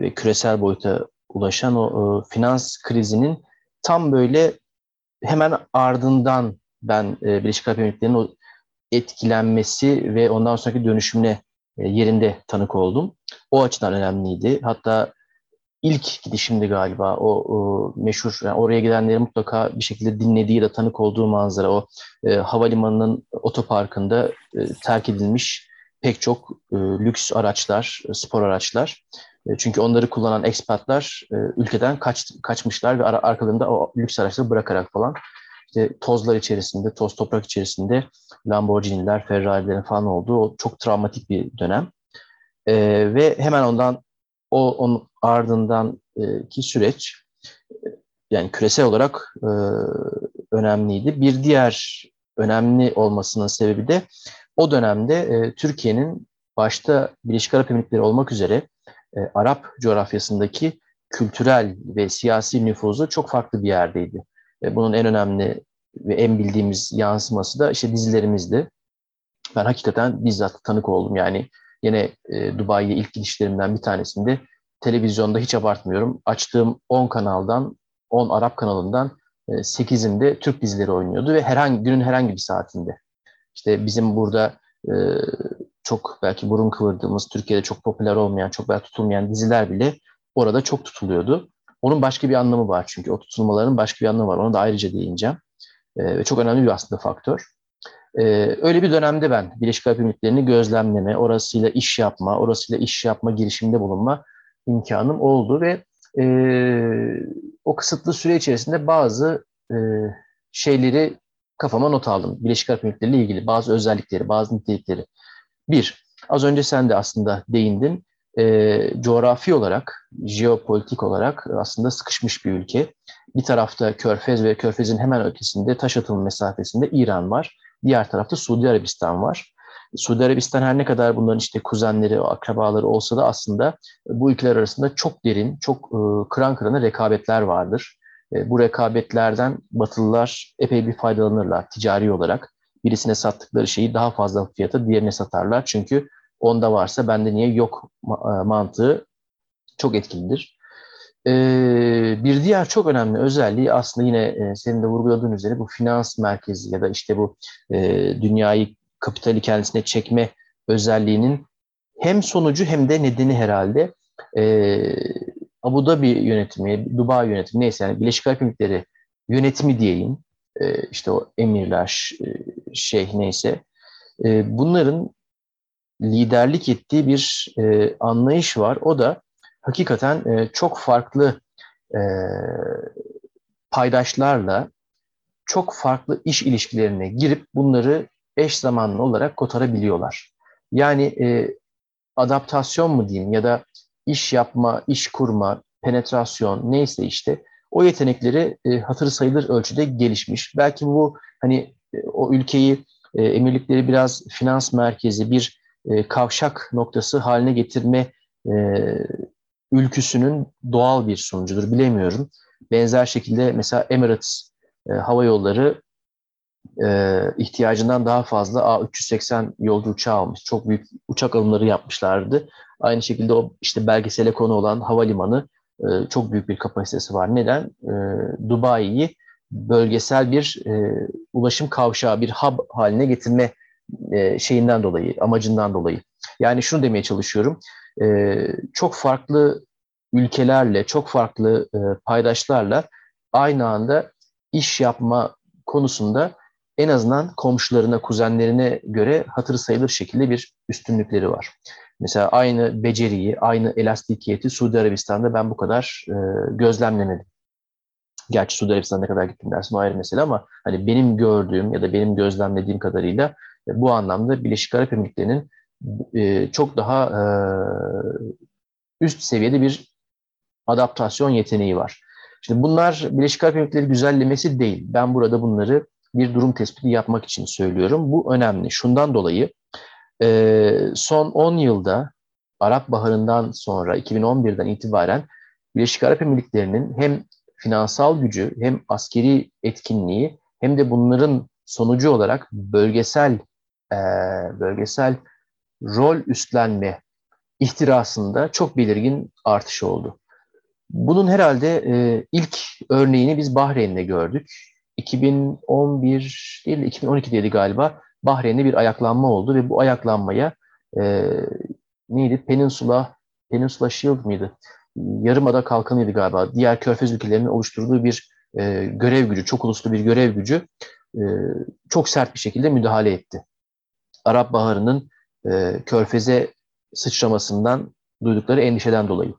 ve küresel boyuta ulaşan o e, finans krizinin tam böyle hemen ardından ben e, Birleşik Arap Emirlikleri'nin o etkilenmesi ve ondan sonraki dönüşümüne e, yerinde tanık oldum. O açıdan önemliydi. Hatta ilk gidişimdi galiba o, o meşhur yani oraya gidenleri mutlaka bir şekilde dinlediği de tanık olduğu manzara o e, havalimanının otoparkında e, terk edilmiş pek çok e, lüks araçlar, e, spor araçlar. E, çünkü onları kullanan ekspatlar e, ülkeden kaç, kaçmışlar ve ar arkalarında o lüks araçları bırakarak falan işte tozlar içerisinde, toz toprak içerisinde Lamborghini'ler, Ferrari'lerin falan olduğu o çok travmatik bir dönem. E, ve hemen ondan o onun ardından ki süreç yani küresel olarak e, önemliydi. Bir diğer önemli olmasının sebebi de o dönemde e, Türkiye'nin başta Birleşik Arap Emirlikleri olmak üzere e, Arap coğrafyasındaki kültürel ve siyasi nüfuzu çok farklı bir yerdeydi. E, bunun en önemli ve en bildiğimiz yansıması da işte dizilerimizdi. Ben hakikaten bizzat tanık oldum. Yani yine e, Dubai'ye ilk gidişlerimden bir tanesinde televizyonda hiç abartmıyorum. Açtığım 10 kanaldan, 10 Arap kanalından 8'inde e, Türk dizileri oynuyordu ve herhangi günün herhangi bir saatinde. İşte bizim burada e, çok belki burun kıvırdığımız, Türkiye'de çok popüler olmayan, çok belki tutulmayan diziler bile orada çok tutuluyordu. Onun başka bir anlamı var çünkü o tutulmaların başka bir anlamı var. Ona da ayrıca değineceğim. E, ve çok önemli bir aslında faktör. E, öyle bir dönemde ben Birleşik Arap Emirlikleri'ni gözlemleme, orasıyla iş yapma, orasıyla iş yapma girişiminde bulunma imkanım oldu ve e, o kısıtlı süre içerisinde bazı e, şeyleri kafama not aldım. Birleşik Arap Emirlikleri ile ilgili bazı özellikleri, bazı nitelikleri. Bir, az önce sen de aslında değindin. E, coğrafi olarak, jeopolitik olarak aslında sıkışmış bir ülke. Bir tarafta Körfez ve Körfez'in hemen ötesinde taş atımı mesafesinde İran var. Diğer tarafta Suudi Arabistan var. Suudi Arabistan her ne kadar bunların işte kuzenleri, akrabaları olsa da aslında bu ülkeler arasında çok derin, çok e, kıran kırana rekabetler vardır. E, bu rekabetlerden Batılılar epey bir faydalanırlar ticari olarak. Birisine sattıkları şeyi daha fazla fiyata diğerine satarlar. Çünkü onda varsa bende niye yok e, mantığı çok etkilidir. Bir diğer çok önemli özelliği aslında yine senin de vurguladığın üzere bu finans merkezi ya da işte bu dünyayı kapitali kendisine çekme özelliğinin hem sonucu hem de nedeni herhalde. E, Abu Dhabi yönetimi, Dubai yönetimi neyse yani Birleşik Arap Emirlikleri yönetimi diyeyim. E, işte o emirler, e, şeyh neyse. E, bunların liderlik ettiği bir e, anlayış var. O da hakikaten e, çok farklı e, paydaşlarla çok farklı iş ilişkilerine girip bunları eş zamanlı olarak kotarabiliyorlar. Yani e, adaptasyon mu diyeyim ya da iş yapma, iş kurma, penetrasyon neyse işte o yetenekleri e, hatır sayılır ölçüde gelişmiş. Belki bu hani e, o ülkeyi e, emirlikleri biraz finans merkezi bir e, kavşak noktası haline getirme e, ülküsünün doğal bir sonucudur bilemiyorum. Benzer şekilde mesela Emirates e, Hava Yolları e, ihtiyacından daha fazla A380 yolcu uçağı almış. Çok büyük uçak alımları yapmışlardı. Aynı şekilde o işte belgesele konu olan havalimanı e, çok büyük bir kapasitesi var. Neden? E, Dubai'yi bölgesel bir e, ulaşım kavşağı, bir hub haline getirme e, şeyinden dolayı, amacından dolayı. Yani şunu demeye çalışıyorum. E, çok farklı ülkelerle, çok farklı e, paydaşlarla aynı anda iş yapma konusunda en azından komşularına, kuzenlerine göre hatırı sayılır şekilde bir üstünlükleri var. Mesela aynı beceriyi, aynı elastikiyeti Suudi Arabistan'da ben bu kadar e, gözlemlemedim. Gerçi Suudi Arabistan'a kadar gittim dersin o ayrı mesele ama hani benim gördüğüm ya da benim gözlemlediğim kadarıyla bu anlamda Birleşik Arap Emirlikleri'nin e, çok daha e, üst seviyede bir adaptasyon yeteneği var. Şimdi bunlar Birleşik Arap Emirlikleri güzellemesi değil. Ben burada bunları bir durum tespiti yapmak için söylüyorum. Bu önemli. Şundan dolayı e, son 10 yılda Arap Baharı'ndan sonra 2011'den itibaren Birleşik Arap Emirlikleri'nin hem finansal gücü hem askeri etkinliği hem de bunların sonucu olarak bölgesel e, bölgesel rol üstlenme ihtirasında çok belirgin artış oldu. Bunun herhalde e, ilk örneğini biz Bahreyn'de gördük. 2011 değil 2012'deydi galiba Bahreyn'de bir ayaklanma oldu ve bu ayaklanmaya e, neydi? Peninsula Peninsula Shield mıydı? Yarımada kalkanıydı galiba. Diğer körfez ülkelerinin oluşturduğu bir e, görev gücü, çok uluslu bir görev gücü e, çok sert bir şekilde müdahale etti. Arap Baharı'nın e, körfeze sıçramasından duydukları endişeden dolayı.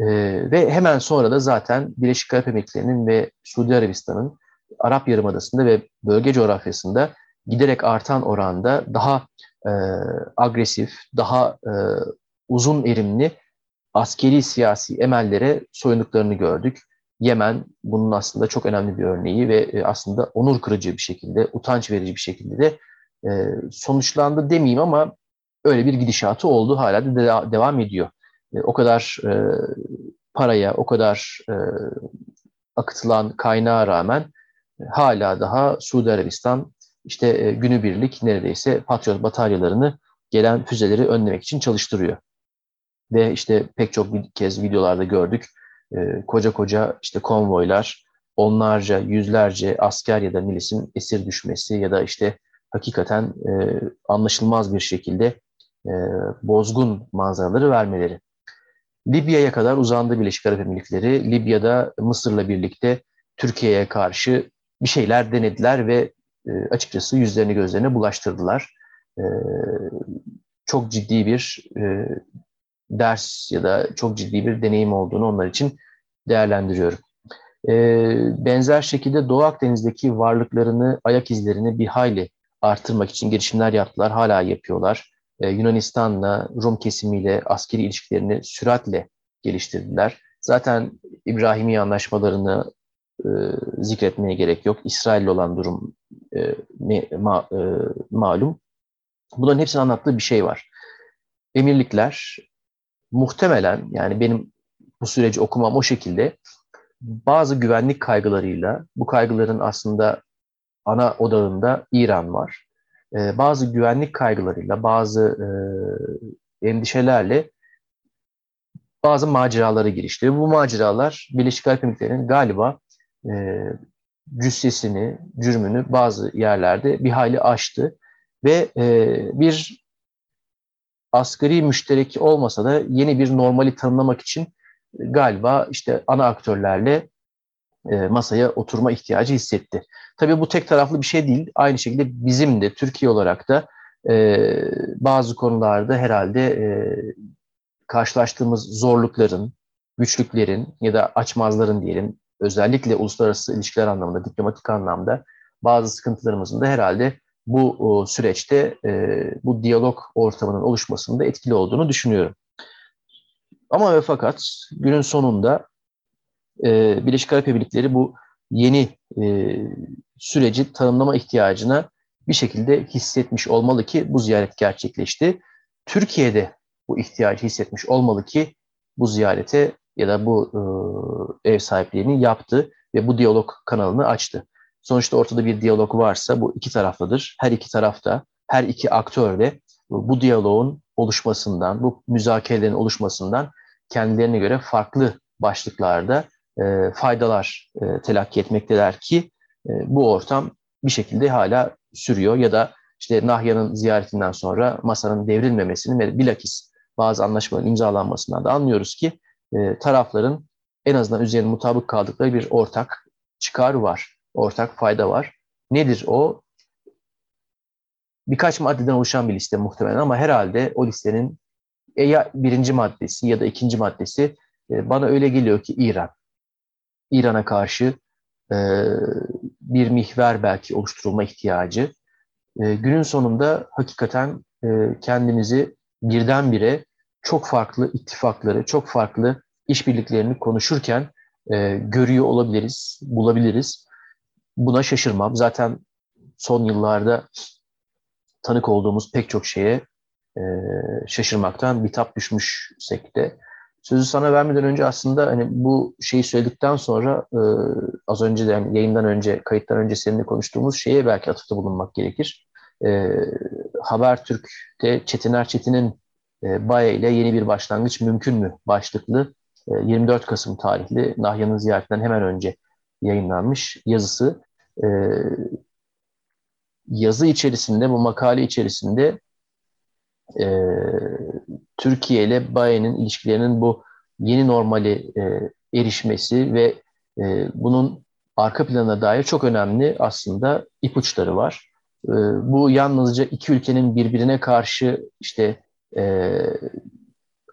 E, ve hemen sonra da zaten Birleşik Arap Emirlikleri'nin ve Suudi Arabistan'ın Arap Yarımadası'nda ve bölge coğrafyasında giderek artan oranda daha e, agresif, daha e, uzun erimli askeri siyasi emellere soyunduklarını gördük. Yemen bunun aslında çok önemli bir örneği ve e, aslında onur kırıcı bir şekilde, utanç verici bir şekilde de e, sonuçlandı demeyeyim ama öyle bir gidişatı oldu. Hala da de devam ediyor. E, o kadar e, paraya, o kadar e, akıtılan kaynağa rağmen hala daha Suudi Arabistan işte günübirlik neredeyse Patriot bataryalarını gelen füzeleri önlemek için çalıştırıyor. ve işte pek çok kez videolarda gördük. Koca koca işte konvoylar, onlarca, yüzlerce asker ya da milisin esir düşmesi ya da işte hakikaten e, anlaşılmaz bir şekilde e, bozgun manzaraları vermeleri. Libya'ya kadar uzandı Birleşik Arap Emirlikleri. Libya'da Mısır'la birlikte Türkiye'ye karşı bir şeyler denediler ve e, açıkçası yüzlerini gözlerine bulaştırdılar. E, çok ciddi bir e, ders ya da çok ciddi bir deneyim olduğunu onlar için değerlendiriyorum. E, benzer şekilde Doğu Akdeniz'deki varlıklarını, ayak izlerini bir hayli artırmak için girişimler yaptılar, hala yapıyorlar. E, Yunanistan'la, Rum kesimiyle askeri ilişkilerini süratle geliştirdiler. Zaten İbrahimi anlaşmalarını e, zikretmeye gerek yok. İsrail'le olan durum e, ma, e, malum. Bunların hepsini anlattığı bir şey var. Emirlikler muhtemelen yani benim bu süreci okumam o şekilde bazı güvenlik kaygılarıyla bu kaygıların aslında ana odağında İran var. Ee, bazı güvenlik kaygılarıyla, bazı e, endişelerle bazı maceralara girişti. Bu maceralar Birleşik Arap Emirlikleri'nin galiba e, cüssesini, cürmünü bazı yerlerde bir hayli aştı. Ve e, bir asgari müşterek olmasa da yeni bir normali tanımlamak için galiba işte ana aktörlerle masaya oturma ihtiyacı hissetti. Tabii bu tek taraflı bir şey değil. Aynı şekilde bizim de Türkiye olarak da e, bazı konularda herhalde e, karşılaştığımız zorlukların, güçlüklerin ya da açmazların diyelim özellikle uluslararası ilişkiler anlamında, diplomatik anlamda bazı sıkıntılarımızın da herhalde bu süreçte e, bu diyalog ortamının oluşmasında etkili olduğunu düşünüyorum. Ama ve fakat günün sonunda e, Birleşik Arap Emirlikleri bu yeni e, süreci tanımlama ihtiyacına bir şekilde hissetmiş olmalı ki bu ziyaret gerçekleşti. Türkiye'de bu ihtiyacı hissetmiş olmalı ki bu ziyarete ya da bu e, ev sahipliğini yaptı ve bu diyalog kanalını açtı. Sonuçta ortada bir diyalog varsa bu iki taraflıdır. Her iki tarafta, her iki aktör de bu diyaloğun oluşmasından, bu müzakerelerin oluşmasından kendilerine göre farklı başlıklarda e, faydalar e, telakki etmekteler ki e, bu ortam bir şekilde hala sürüyor ya da işte Nahya'nın ziyaretinden sonra masanın devrilmemesini ve bilakis bazı anlaşmaların imzalanmasından da anlıyoruz ki e, tarafların en azından üzerine mutabık kaldıkları bir ortak çıkar var, ortak fayda var. Nedir o? Birkaç maddeden oluşan bir liste muhtemelen ama herhalde o listenin ya birinci maddesi ya da ikinci maddesi e, bana öyle geliyor ki İran. İran'a karşı e, bir mihver belki oluşturulma ihtiyacı. E, günün sonunda hakikaten e, kendimizi birdenbire çok farklı ittifakları, çok farklı işbirliklerini konuşurken e, görüyor olabiliriz, bulabiliriz. Buna şaşırmam. Zaten son yıllarda tanık olduğumuz pek çok şeye e, şaşırmaktan bitap düşmüşsek de Sözü sana vermeden önce aslında hani bu şeyi söyledikten sonra e, az önce de yani yayından önce, kayıttan önce seninle konuştuğumuz şeye belki atıfta bulunmak gerekir. E, Habertürk'te Çetiner Çetin'in e, Baye ile yeni bir başlangıç mümkün mü başlıklı e, 24 Kasım tarihli Nahya'nın ziyaretinden hemen önce yayınlanmış yazısı. E, yazı içerisinde, bu makale içerisinde e, Türkiye ile Baye'nin ilişkilerinin bu yeni normali e, erişmesi ve e, bunun arka planına dair çok önemli aslında ipuçları var. E, bu yalnızca iki ülkenin birbirine karşı işte e,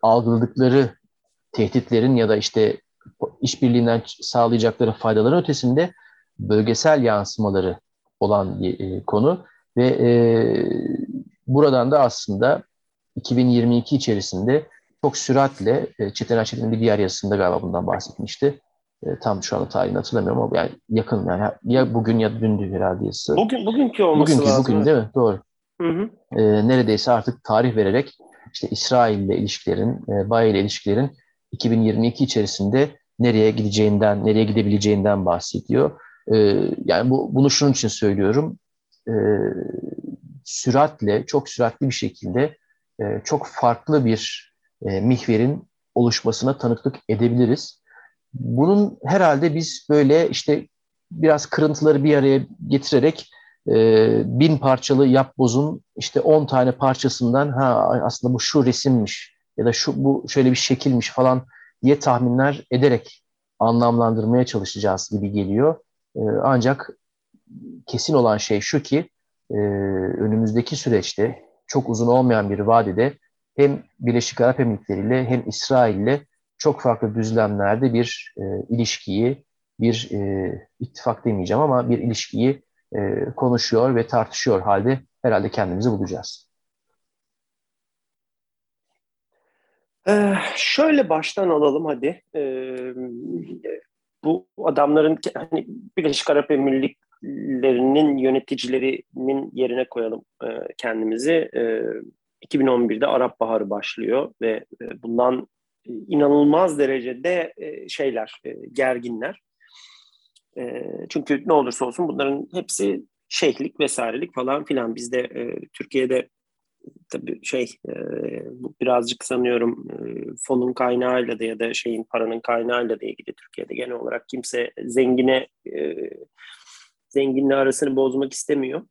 algıladıkları tehditlerin ya da işte işbirliğinden sağlayacakları faydaların ötesinde bölgesel yansımaları olan bir e, konu ve e, buradan da aslında 2022 içerisinde çok süratle e, Çetin Erçetin'in bir diğer yazısında galiba bundan bahsetmişti. E, tam şu anda tarihini hatırlamıyorum ama yani yakın yani ya bugün ya dündü herhalde yazısı. Bugün bugünkü olması bugünkü, lazım. Bugün değil mi? Doğru. Hı hı. E, neredeyse artık tarih vererek işte İsrail ile ilişkilerin, e, Baye ile ilişkilerin 2022 içerisinde nereye gideceğinden, nereye gidebileceğinden bahsediyor. E, yani bu bunu şunun için söylüyorum. E, süratle, çok süratli bir şekilde e, çok farklı bir e, mihverin oluşmasına tanıklık edebiliriz. Bunun herhalde biz böyle işte biraz kırıntıları bir araya getirerek e, bin parçalı yapbozun işte on tane parçasından ha aslında bu şu resimmiş ya da şu bu şöyle bir şekilmiş falan diye tahminler ederek anlamlandırmaya çalışacağız gibi geliyor. E, ancak kesin olan şey şu ki önümüzdeki süreçte çok uzun olmayan bir vadede hem Birleşik Arap Emirlikleri ile hem İsrail ile çok farklı düzlemlerde bir e, ilişkiyi, bir e, ittifak demeyeceğim ama bir ilişkiyi e, konuşuyor ve tartışıyor halde herhalde kendimizi bulacağız. Ee, şöyle baştan alalım hadi. Ee, bu adamların hani Birleşik Arap Emirlikleri'nin yöneticilerinin yerine koyalım e, kendimizi. E, 2011'de Arap Baharı başlıyor ve e, bundan inanılmaz derecede e, şeyler, e, gerginler. E, çünkü ne olursa olsun bunların hepsi şeyhlik vesairelik falan filan. Bizde e, Türkiye'de tabii şey e, birazcık sanıyorum e, fonun kaynağıyla da ya da şeyin paranın kaynağıyla da ilgili Türkiye'de genel olarak kimse zengine e, zenginle arasını bozmak istemiyor.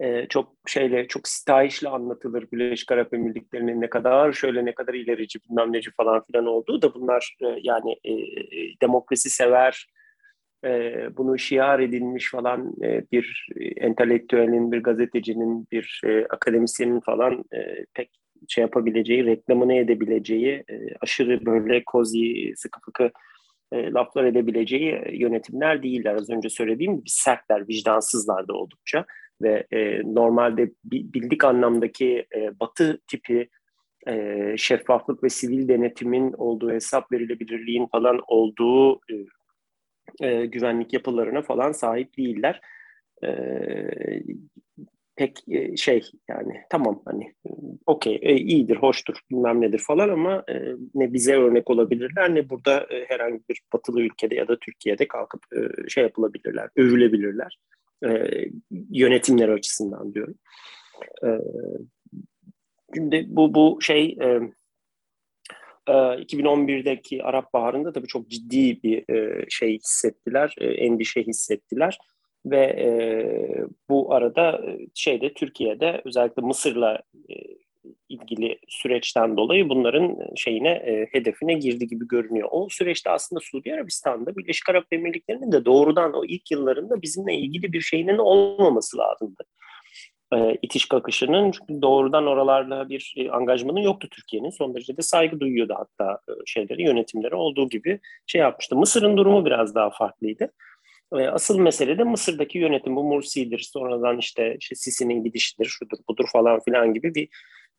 E, çok şeyle çok stahişle anlatılır Birleşik Arap Emirlikleri'nin ne kadar şöyle ne kadar ilerici bilmem neci falan filan olduğu da bunlar e, yani e, demokrasi sever e, bunu şiar edilmiş falan e, bir entelektüelin, bir gazetecinin, bir e, akademisyenin falan e, pek şey yapabileceği, reklamını edebileceği, e, aşırı böyle kozi, sıkı fıkı e, laflar edebileceği yönetimler değiller. Az önce söylediğim gibi sertler, vicdansızlar da oldukça ve e, normalde bildik anlamdaki e, batı tipi e, şeffaflık ve sivil denetimin olduğu, hesap verilebilirliğin falan olduğu e, e, güvenlik yapılarına falan sahip değiller. E, pek e, şey yani tamam hani okey e, iyidir, hoştur bilmem nedir falan ama e, ne bize örnek olabilirler ne burada e, herhangi bir batılı ülkede ya da Türkiye'de kalkıp e, şey yapılabilirler, övülebilirler. E, yönetimler açısından diyorum. E, şimdi bu bu şey e, 2011'deki ee, Arap Baharı'nda tabii çok ciddi bir e, şey hissettiler, e, endişe hissettiler ve e, bu arada şeyde Türkiye'de özellikle Mısır'la ilgili süreçten dolayı bunların şeyine hedefine girdi gibi görünüyor. O süreçte aslında Suudi Arabistan'da Birleşik Arap Emirlikleri'nin de doğrudan o ilk yıllarında bizimle ilgili bir şeyinin olmaması lazımdı e, itiş kakışının çünkü doğrudan oralarla bir e, angajmanı yoktu Türkiye'nin. Son derece de saygı duyuyordu hatta e, şeyleri, yönetimleri olduğu gibi şey yapmıştı. Mısır'ın durumu biraz daha farklıydı. E, asıl mesele de Mısır'daki yönetim bu Mursi'dir, sonradan işte, işte Sisi'nin gidişidir, şudur budur falan filan gibi bir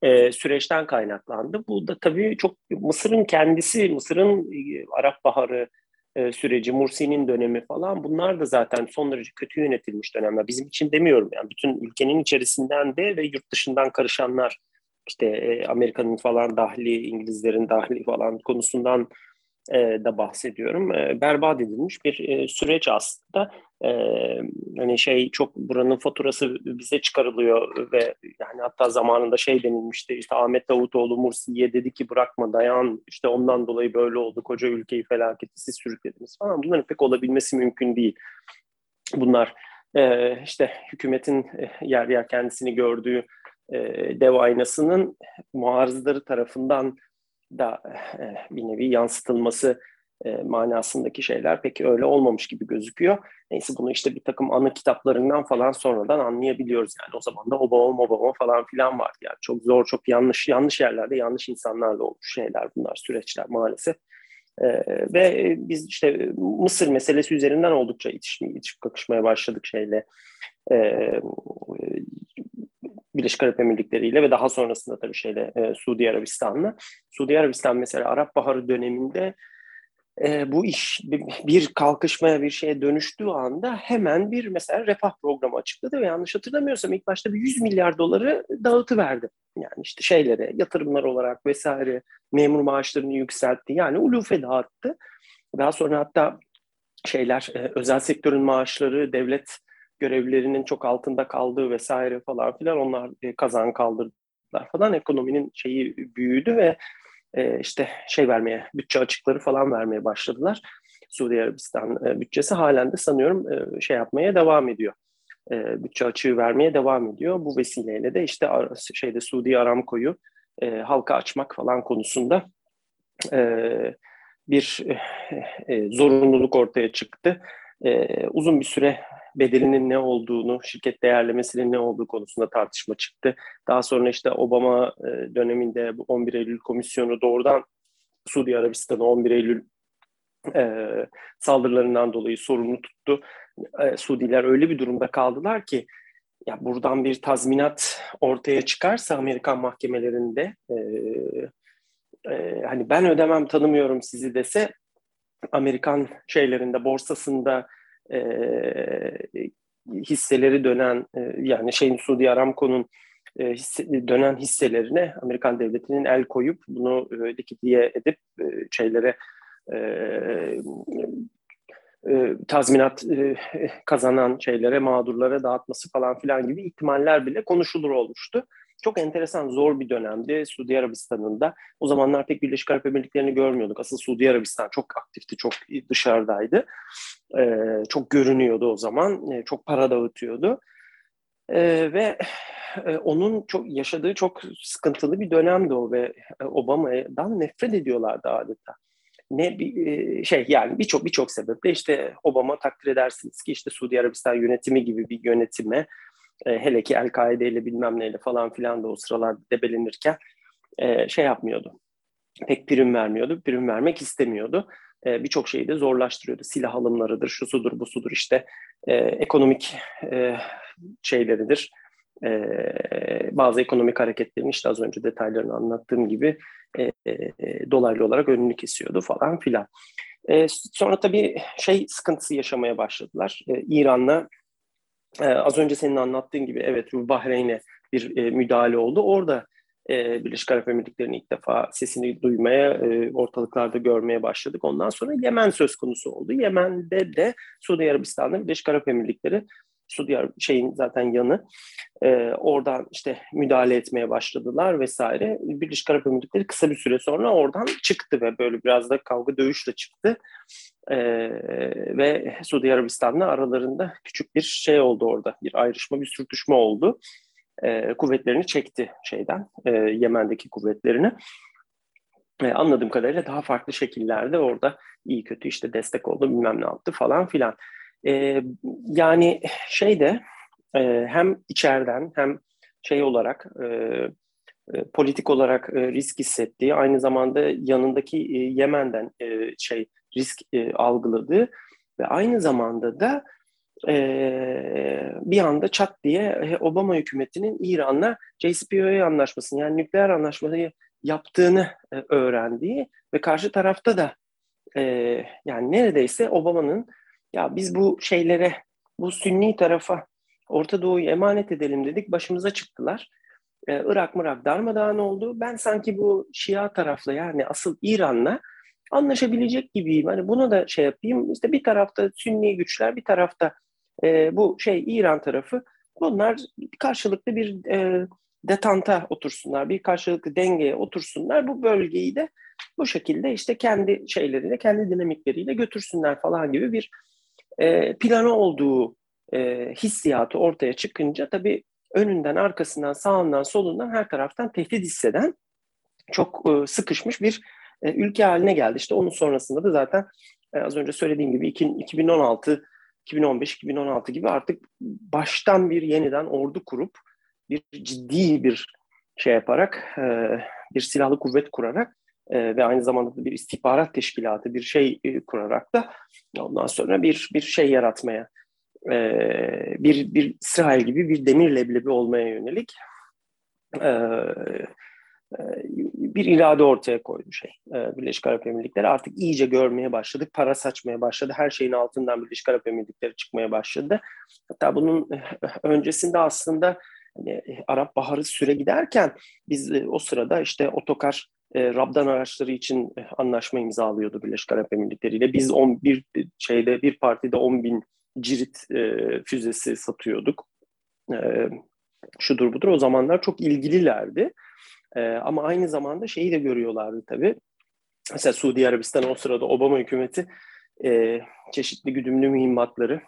e, süreçten kaynaklandı. Bu da tabii çok Mısır'ın kendisi, Mısır'ın e, Arap Baharı, e, süreci, Mursi'nin dönemi falan bunlar da zaten son derece kötü yönetilmiş dönemler. Bizim için demiyorum yani bütün ülkenin içerisinden de ve yurt dışından karışanlar işte e, Amerika'nın falan dahli, İngilizlerin dahli falan konusundan e, da bahsediyorum. E, berbat edilmiş bir e, süreç aslında. E, hani şey çok buranın faturası bize çıkarılıyor ve yani hatta zamanında şey denilmişti işte Ahmet Davutoğlu Mursi'ye dedi ki bırakma dayan işte ondan dolayı böyle oldu koca ülkeyi felaketi siz sürüklediniz falan bunların pek olabilmesi mümkün değil. Bunlar e, işte hükümetin yer yer kendisini gördüğü e, dev aynasının muarızları tarafından da e, bir nevi yansıtılması e, manasındaki şeyler pek öyle olmamış gibi gözüküyor. Neyse bunu işte bir takım anı kitaplarından falan sonradan anlayabiliyoruz. Yani o zaman da Obama Obama falan filan vardı. Yani çok zor, çok yanlış yanlış yerlerde yanlış insanlarla olmuş şeyler bunlar, süreçler maalesef. Ee, ve biz işte Mısır meselesi üzerinden oldukça itişip, itişip kakışmaya başladık şeyle. Ee, Birleşik Arap Emirlikleri ile ve daha sonrasında tabii şeyle e, Suudi Arabistan'la. Suudi Arabistan mesela Arap Baharı döneminde e, bu iş bir kalkışmaya bir şeye dönüştüğü anda hemen bir mesela refah programı açıkladı ve yanlış hatırlamıyorsam ilk başta bir 100 milyar doları dağıtıverdi. Yani işte şeylere yatırımlar olarak vesaire memur maaşlarını yükseltti. Yani ulufe dağıttı. Daha sonra hatta şeyler e, özel sektörün maaşları devlet görevlilerinin çok altında kaldığı vesaire falan filan onlar e, kazan kaldırdılar falan ekonominin şeyi büyüdü ve e, işte şey vermeye, bütçe açıkları falan vermeye başladılar. Suudi Arabistan e, bütçesi halen de sanıyorum şey yapmaya devam ediyor. Bütçe açığı vermeye devam ediyor. Bu vesileyle de işte şeyde Suudi Aramco'yu e, halka açmak falan konusunda bir zorunluluk ortaya çıktı. Uzun bir süre bedelinin ne olduğunu, şirket değerlemesinin ne olduğu konusunda tartışma çıktı. Daha sonra işte Obama e, döneminde bu 11 Eylül komisyonu doğrudan Suudi Arabistan'ı 11 Eylül e, saldırılarından dolayı sorumlu tuttu. E, Suudiler öyle bir durumda kaldılar ki ya buradan bir tazminat ortaya çıkarsa Amerikan mahkemelerinde e, e, hani ben ödemem tanımıyorum sizi dese Amerikan şeylerinde borsasında e, hisseleri dönen e, yani şeyin Suudi Aramco'nun e, hisse, dönen hisselerine Amerikan devletinin el koyup bunu e, likidye edip e, şeylere e, e, tazminat e, kazanan şeylere, mağdurlara dağıtması falan filan gibi ihtimaller bile konuşulur olmuştu. Çok enteresan, zor bir dönemdi Suudi Arabistan'ın da. O zamanlar pek Birleşik Arap Emirlikleri'ni görmüyorduk. Asıl Suudi Arabistan çok aktifti, çok dışarıdaydı. E, çok görünüyordu o zaman, e, çok para dağıtıyordu. E, ve e, onun çok yaşadığı çok sıkıntılı bir dönemdi o ve e, Obama'dan nefret ediyorlardı adeta ne bir e, şey yani birçok birçok sebeple işte Obama takdir edersiniz ki işte Suudi Arabistan yönetimi gibi bir yönetime e, hele ki El-Kaide ile bilmem neyle falan filan da o sıralar debelenirken e, şey yapmıyordu. Pek prim vermiyordu. Prim vermek istemiyordu. E, Birçok şeyi de zorlaştırıyordu. Silah alımlarıdır, şu sudur, bu sudur işte e, ekonomik e, şeyleridir. E, bazı ekonomik hareketlerin işte az önce detaylarını anlattığım gibi e, e, dolaylı olarak önünü kesiyordu falan filan. E, sonra tabii şey sıkıntısı yaşamaya başladılar. E, İran'la e, az önce senin anlattığın gibi evet Bahreyn'e bir e, müdahale oldu. Orada e, Birleşik Arap Emirlikleri'nin ilk defa sesini duymaya, e, ortalıklarda görmeye başladık. Ondan sonra Yemen söz konusu oldu. Yemen'de de Suudi Arabistan'da Birleşik Arap Emirlikleri Suudi şeyin zaten yanı. E, oradan işte müdahale etmeye başladılar vesaire. Birleşik Arap Emirlikleri kısa bir süre sonra oradan çıktı ve böyle biraz da kavga dövüşle çıktı. E, ve Suudi Arabistan'la aralarında küçük bir şey oldu orada. Bir ayrışma, bir sürtüşme oldu. E, kuvvetlerini çekti şeyden, e, Yemen'deki kuvvetlerini. Anladığım kadarıyla daha farklı şekillerde orada iyi kötü işte destek oldu bilmem ne yaptı falan filan. E, yani şey de e, hem içeriden hem şey olarak e, e, politik olarak e, risk hissettiği aynı zamanda yanındaki e, Yemen'den e, şey risk e, algıladığı ve aynı zamanda da e, bir anda çat diye e, Obama hükümetinin İran'la JCPOA anlaşmasını yani nükleer anlaşmayı yaptığını e, öğrendiği ve karşı tarafta da e, yani neredeyse Obama'nın ya biz bu şeylere, bu sünni tarafa Orta Doğu'yu emanet edelim dedik. Başımıza çıktılar. Ee, Irak mırak darmadağın oldu. Ben sanki bu Şia tarafla yani asıl İran'la anlaşabilecek gibiyim. Hani bunu da şey yapayım. İşte bir tarafta Sünni güçler, bir tarafta e, bu şey İran tarafı. Bunlar karşılıklı bir e, detanta otursunlar, bir karşılıklı dengeye otursunlar. Bu bölgeyi de bu şekilde işte kendi şeyleriyle, kendi dinamikleriyle götürsünler falan gibi bir e, planı olduğu e, hissiyatı ortaya çıkınca tabii önünden, arkasından, sağından, solundan her taraftan tehdit hisseden çok e, sıkışmış bir e, ülke haline geldi. İşte onun sonrasında da zaten e, az önce söylediğim gibi 2016, 2015, 2016 gibi artık baştan bir yeniden ordu kurup bir ciddi bir şey yaparak, e, bir silahlı kuvvet kurarak e, ve aynı zamanda da bir istihbarat teşkilatı bir şey e, kurarak da ondan sonra bir bir şey yaratmaya e, bir bir İsrail gibi bir demir leblebi olmaya yönelik e, e bir irade ortaya koydu şey. E, Birleşik Arap Emirlikleri artık iyice görmeye başladık. Para saçmaya başladı. Her şeyin altından Birleşik Arap Emirlikleri çıkmaya başladı. Hatta bunun öncesinde aslında hani, Arap Baharı süre giderken biz o sırada işte otokar e, Rabdan araçları için e, anlaşma imzalıyordu Birleşik Arap Emirlikleri ile. Biz 11 şeyde bir partide 10 bin cirit e, füzesi satıyorduk. E, şudur budur o zamanlar çok ilgililerdi. E, ama aynı zamanda şeyi de görüyorlardı tabii. Mesela Suudi Arabistan o sırada Obama hükümeti e, çeşitli güdümlü mühimmatları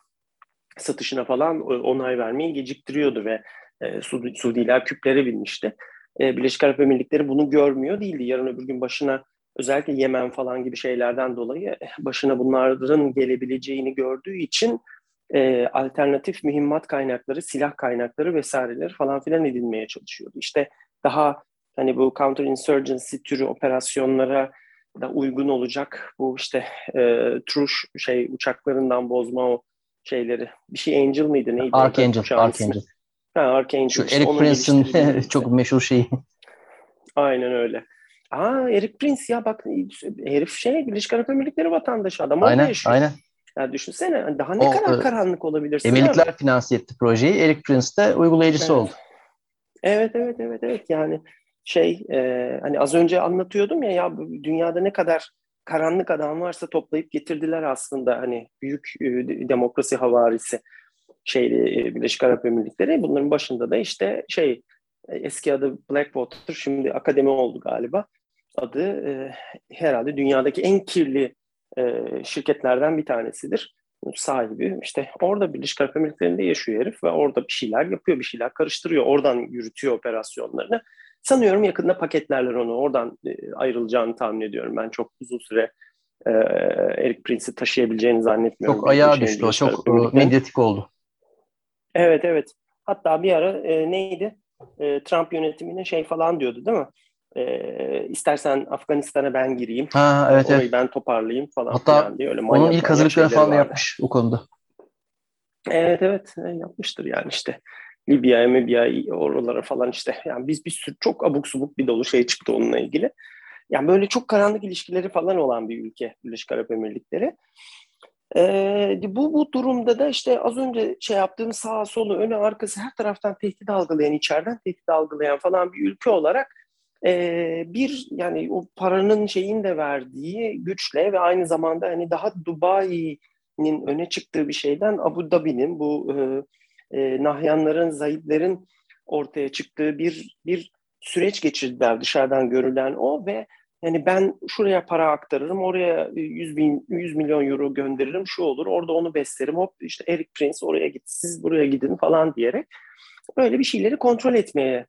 satışına falan onay vermeyi geciktiriyordu ve e, Suudi, Suudiler küplere binmişti. E, Birleşik Arap Emirlikleri bunu görmüyor değildi. Yarın öbür gün başına özellikle Yemen falan gibi şeylerden dolayı başına bunların gelebileceğini gördüğü için e, alternatif mühimmat kaynakları, silah kaynakları vesaireleri falan filan edinmeye çalışıyordu. İşte daha hani bu counter insurgency türü operasyonlara da uygun olacak bu işte e, Truş şey uçaklarından bozma o şeyleri. Bir şey Angel mıydı neydi? Archangel. Archangel. Ha, Archangel. Şu işte, Eric Prince'in çok meşhur şeyi. Aynen öyle. Aa Eric Prince ya bak herif şey Birleşik Arap Emirlikleri vatandaşı adam aynen, yaşıyor. Aynen. Ya düşünsene daha ne o, kadar e, karanlık olabilirsin. Emirlikler abi. finanse etti projeyi. Eric Prince de uygulayıcısı evet. oldu. Evet evet evet evet yani şey e, hani az önce anlatıyordum ya ya dünyada ne kadar karanlık adam varsa toplayıp getirdiler aslında hani büyük e, demokrasi havarisi şeyli e, Birleşik Arap Emirlikleri. Bunların başında da işte şey e, eski adı Blackwater şimdi akademi oldu galiba. Adı e, herhalde dünyadaki en kirli e, şirketlerden bir tanesidir. Sahibi işte orada Birleşik Arap Emirlikleri'nde yaşıyor herif ve orada bir şeyler yapıyor, bir şeyler karıştırıyor. Oradan yürütüyor operasyonlarını. Sanıyorum yakında paketlerler onu. Oradan e, ayrılacağını tahmin ediyorum. Ben çok uzun süre e, Eric Prince'i taşıyabileceğini zannetmiyorum. Çok ayağa düştü o. Çok medyatik oldu. Evet evet. Hatta bir ara e, neydi? E, Trump yönetimine şey falan diyordu değil mi? E, istersen Afganistan'a ben gireyim. Ha, evet, Orayı evet. ben toparlayayım falan Hatta filan diye. Öyle onun ilk hazırlıklarını falan vardı. yapmış o konuda. Evet evet e, yapmıştır yani işte. Libya, Libya oralara falan işte. Yani biz bir sürü çok abuk subuk bir dolu şey çıktı onunla ilgili. Yani böyle çok karanlık ilişkileri falan olan bir ülke Birleşik Arap Emirlikleri. Ee, bu, bu durumda da işte az önce şey yaptığım sağ solu önü arkası her taraftan tehdit algılayan, içeriden tehdit algılayan falan bir ülke olarak e, bir yani o paranın şeyin de verdiği güçle ve aynı zamanda hani daha Dubai'nin öne çıktığı bir şeyden Abu Dhabi'nin bu e, e, Nahyanların, Zayitlerin ortaya çıktığı bir bir süreç geçirdiler dışarıdan görülen o ve yani ben şuraya para aktarırım, oraya 100 bin, 100 milyon euro gönderirim, şu olur, orada onu beslerim, hop işte Eric Prince oraya git, siz buraya gidin falan diyerek böyle bir şeyleri kontrol etmeye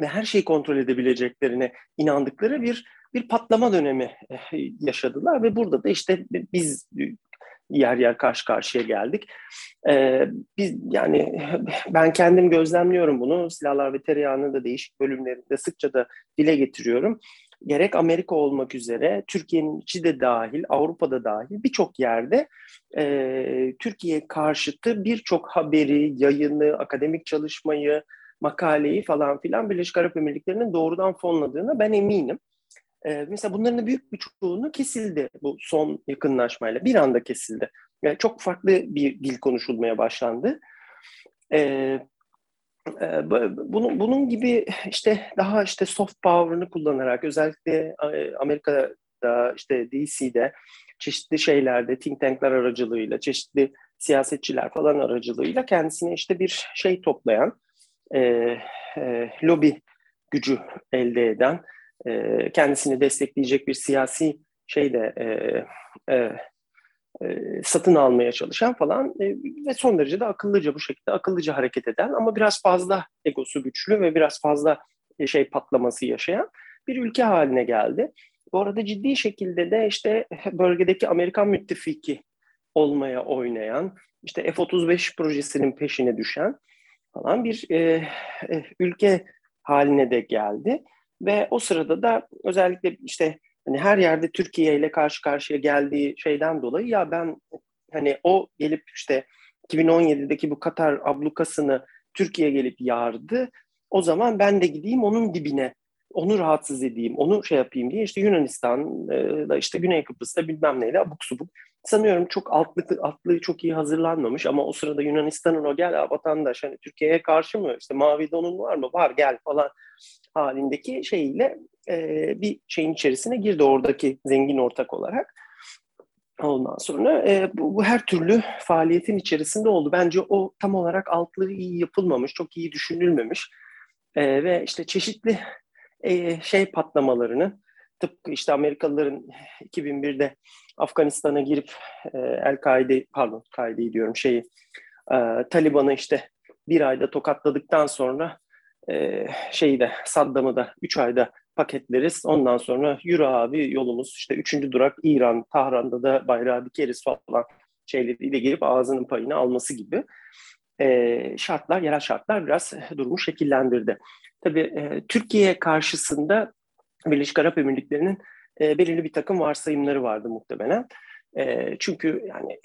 ve her şeyi kontrol edebileceklerine inandıkları bir bir patlama dönemi eh, yaşadılar ve burada da işte biz yer yer karşı karşıya geldik. Ee, biz yani ben kendim gözlemliyorum bunu. Silahlar ve tereyağının da değişik bölümlerinde sıkça da dile getiriyorum. Gerek Amerika olmak üzere Türkiye'nin içi de dahil, Avrupa'da dahil birçok yerde e, Türkiye karşıtı birçok haberi, yayını, akademik çalışmayı, makaleyi falan filan Birleşik Arap Emirlikleri'nin doğrudan fonladığına ben eminim. E, mesela bunların büyük bir çoğunu kesildi bu son yakınlaşmayla. Bir anda kesildi. Yani çok farklı bir dil konuşulmaya başlandı. E, bunun, bunun gibi işte daha işte soft power'ını kullanarak özellikle Amerika'da işte DC'de çeşitli şeylerde think tankler aracılığıyla çeşitli siyasetçiler falan aracılığıyla kendisine işte bir şey toplayan e, e, lobi gücü elde eden e, kendisini destekleyecek bir siyasi şey de e, e, e, satın almaya çalışan falan e, ve son derece de akıllıca bu şekilde akıllıca hareket eden ama biraz fazla egosu güçlü ve biraz fazla e, şey patlaması yaşayan bir ülke haline geldi. Bu arada ciddi şekilde de işte bölgedeki Amerikan müttefiki olmaya oynayan, işte F-35 projesinin peşine düşen falan bir e, ülke haline de geldi. Ve o sırada da özellikle işte hani her yerde Türkiye ile karşı karşıya geldiği şeyden dolayı ya ben hani o gelip işte 2017'deki bu Katar ablukasını Türkiye gelip yardı. O zaman ben de gideyim onun dibine onu rahatsız edeyim, onu şey yapayım diye işte Yunanistan'da işte Güney Kıbrıs'ta bilmem neyle abuk subuk. Sanıyorum çok altlı, altlı çok iyi hazırlanmamış ama o sırada Yunanistan'ın o gel vatandaş hani Türkiye'ye karşı mı işte mavi donun var mı var gel falan halindeki şeyle e, bir şeyin içerisine girdi oradaki zengin ortak olarak. Ondan sonra e, bu, bu her türlü faaliyetin içerisinde oldu. Bence o tam olarak altlığı iyi yapılmamış, çok iyi düşünülmemiş. E, ve işte çeşitli e, şey patlamalarını tıpkı işte Amerikalıların 2001'de Afganistan'a girip e, El-Kaide pardon Kaide'yi diyorum şeyi e, Taliban'ı işte bir ayda tokatladıktan sonra e, şeyi de Saddam'ı da üç ayda paketleriz. Ondan sonra yürü abi yolumuz işte üçüncü durak İran, Tahran'da da bayrağı dikeriz falan şeyleriyle girip ağzının payını alması gibi e, şartlar, yerel şartlar biraz durumu şekillendirdi. Tabii e, Türkiye karşısında Birleşik Arap Emirlikleri'nin e, belirli bir takım varsayımları vardı muhtemelen. E, çünkü yani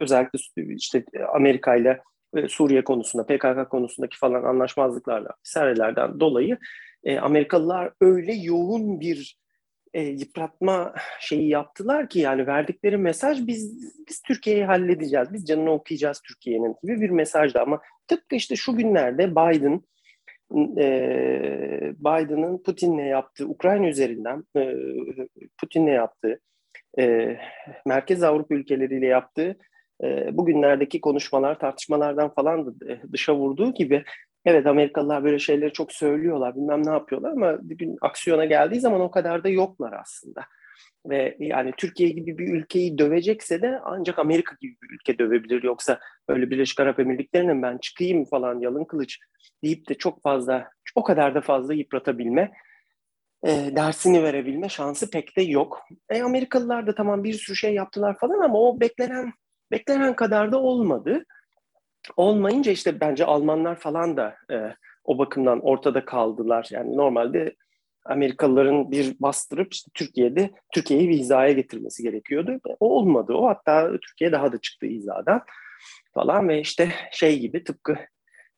özellikle işte Amerika ile Suriye konusunda, PKK konusundaki falan anlaşmazlıklarla, vesairelerden dolayı e, Amerikalılar öyle yoğun bir e, yıpratma şeyi yaptılar ki yani verdikleri mesaj biz biz Türkiye'yi halledeceğiz, biz canını okuyacağız Türkiye'nin gibi bir mesajdı. Ama tıpkı işte şu günlerde Biden e, Biden'ın Putin'le yaptığı Ukrayna üzerinden e, Putin'le yaptığı e, Merkez Avrupa ülkeleriyle yaptığı e, bugünlerdeki konuşmalar, tartışmalardan falan da e, dışa vurduğu gibi evet Amerikalılar böyle şeyleri çok söylüyorlar, bilmem ne yapıyorlar ama bir gün aksiyona geldiği zaman o kadar da yoklar aslında. Ve yani Türkiye gibi bir ülkeyi dövecekse de ancak Amerika gibi bir ülke dövebilir. Yoksa öyle Birleşik Arap Emirlikleri'nin ben çıkayım falan yalın kılıç deyip de çok fazla, o kadar da fazla yıpratabilme, e, dersini verebilme şansı pek de yok. E, Amerikalılar da tamam bir sürü şey yaptılar falan ama o beklenen beklenen kadar da olmadı. Olmayınca işte bence Almanlar falan da e, o bakımdan ortada kaldılar. Yani normalde Amerikalıların bir bastırıp işte Türkiye'de Türkiye'yi bir hizaya getirmesi gerekiyordu. O olmadı. O hatta Türkiye daha da çıktı hizadan falan ve işte şey gibi tıpkı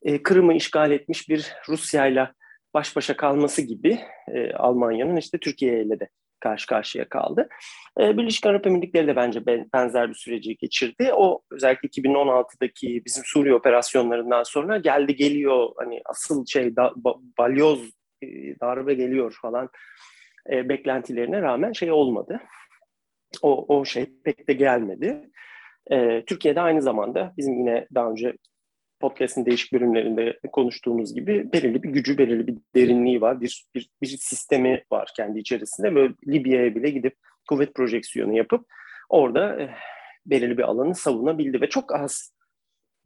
e, Kırım'ı işgal etmiş bir Rusya'yla baş başa kalması gibi e, Almanya'nın işte Türkiye ile de karşı karşıya kaldı. E, Birleşik Arap Emirlikleri de bence benzer bir süreci geçirdi. O özellikle 2016'daki bizim Suriye operasyonlarından sonra geldi geliyor hani asıl şey da, balyoz e, darbe geliyor falan e, beklentilerine rağmen şey olmadı. O, o şey pek de gelmedi. E, Türkiye'de aynı zamanda bizim yine daha önce podcast'in değişik bölümlerinde konuştuğumuz gibi belirli bir gücü, belirli bir derinliği var. Bir, bir, bir sistemi var kendi içerisinde. Böyle Libya'ya bile gidip kuvvet projeksiyonu yapıp orada e, belirli bir alanı savunabildi ve çok az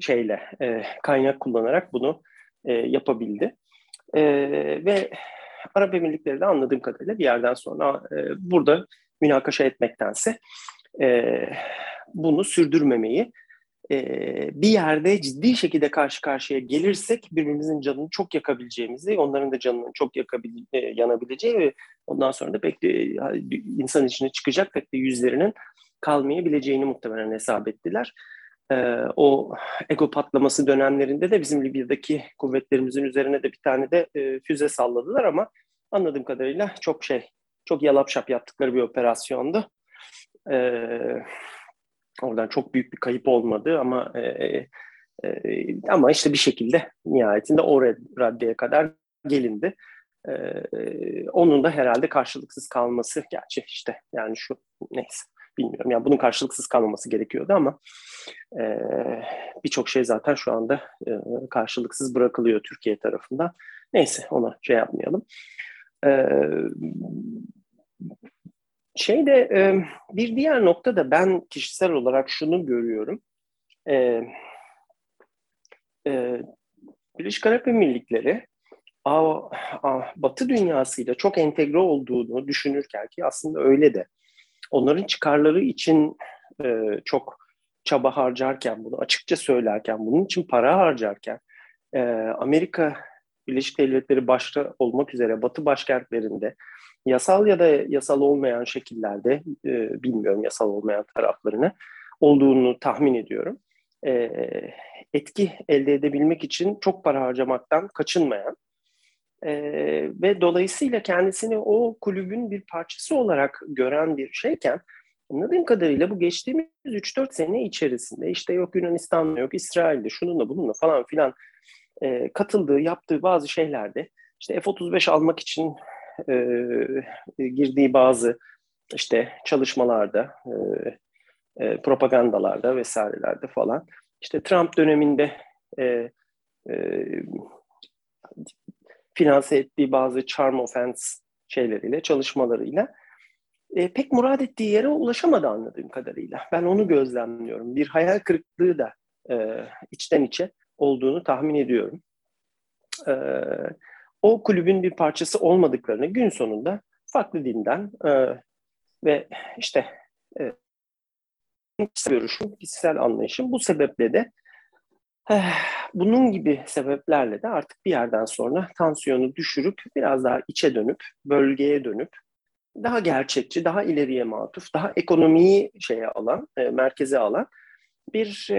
şeyle e, kaynak kullanarak bunu e, yapabildi. E, ve Arap Emirlikleri de anladığım kadarıyla bir yerden sonra e, burada münakaşa etmektense e, bunu sürdürmemeyi e, bir yerde ciddi şekilde karşı karşıya gelirsek birbirimizin canını çok yakabileceğimizi, onların da canının çok yakabil, e, yanabileceği ve ondan sonra da pek de insan içine çıkacak pek de yüzlerinin kalmayabileceğini muhtemelen hesap ettiler. E, o ego patlaması dönemlerinde de bizim Libya'daki kuvvetlerimizin üzerine de bir tane de e, füze salladılar ama anladığım kadarıyla çok şey, çok yalap şap yaptıkları bir operasyondu. Evet Oradan çok büyük bir kayıp olmadı ama e, e, e, ama işte bir şekilde nihayetinde o raddeye kadar gelindi. E, e, onun da herhalde karşılıksız kalması gerçi işte yani şu neyse bilmiyorum yani bunun karşılıksız kalmaması gerekiyordu ama e, birçok şey zaten şu anda e, karşılıksız bırakılıyor Türkiye tarafından. Neyse ona şey yapmayalım. E, Şeyde e, bir diğer nokta da ben kişisel olarak şunu görüyorum. Birleşik Arap Emirlikleri Batı dünyasıyla çok entegre olduğunu düşünürken ki aslında öyle de onların çıkarları için çok çaba harcarken bunu açıkça söylerken bunun için para harcarken Amerika Birleşik Devletleri başta olmak üzere Batı başkentlerinde yasal ya da yasal olmayan şekillerde e, bilmiyorum yasal olmayan taraflarını olduğunu tahmin ediyorum. E, etki elde edebilmek için çok para harcamaktan kaçınmayan e, ve dolayısıyla kendisini o kulübün bir parçası olarak gören bir şeyken anladığım kadarıyla bu geçtiğimiz 3-4 sene içerisinde işte yok Yunanistan'da yok İsrail'de şununla bununla falan filan e, katıldığı yaptığı bazı şeylerde işte F-35 almak için e, girdiği bazı işte çalışmalarda, e, e, propagandalarda vesairelerde falan. İşte Trump döneminde e, e, finanse ettiği bazı charm offense şeyleriyle, çalışmalarıyla e, pek murad ettiği yere ulaşamadı anladığım kadarıyla. Ben onu gözlemliyorum. Bir hayal kırıklığı da e, içten içe olduğunu tahmin ediyorum. E, o kulübün bir parçası olmadıklarını gün sonunda farklı dinden e, ve işte e, kişisel görüşüm, kişisel anlayışım bu sebeple de eh, bunun gibi sebeplerle de artık bir yerden sonra tansiyonu düşürüp biraz daha içe dönüp, bölgeye dönüp daha gerçekçi, daha ileriye matuf, daha ekonomiyi şeye alan, e, merkeze alan bir e,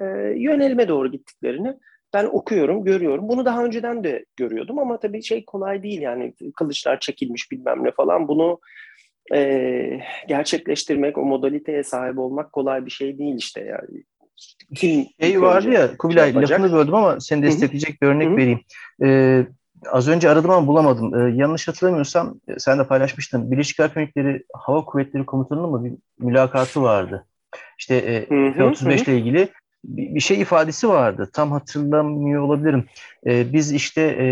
e, yönelime doğru gittiklerini ben okuyorum, görüyorum. Bunu daha önceden de görüyordum ama tabii şey kolay değil yani kılıçlar çekilmiş bilmem ne falan. Bunu e, gerçekleştirmek, o modaliteye sahip olmak kolay bir şey değil işte yani. Kim şey vardı ya Kubilay şey lafını böldüm ama seni destekleyecek bir örnek Hı-hı. vereyim. Ee, az önce aradım ama bulamadım. Ee, yanlış hatırlamıyorsam sen de paylaşmıştın. Birleşik Arap Emirlikleri Hava Kuvvetleri Komutanı'nın mı bir mülakatı vardı. İşte e, F-35 ile ilgili bir, şey ifadesi vardı. Tam hatırlamıyor olabilirim. Ee, biz işte e,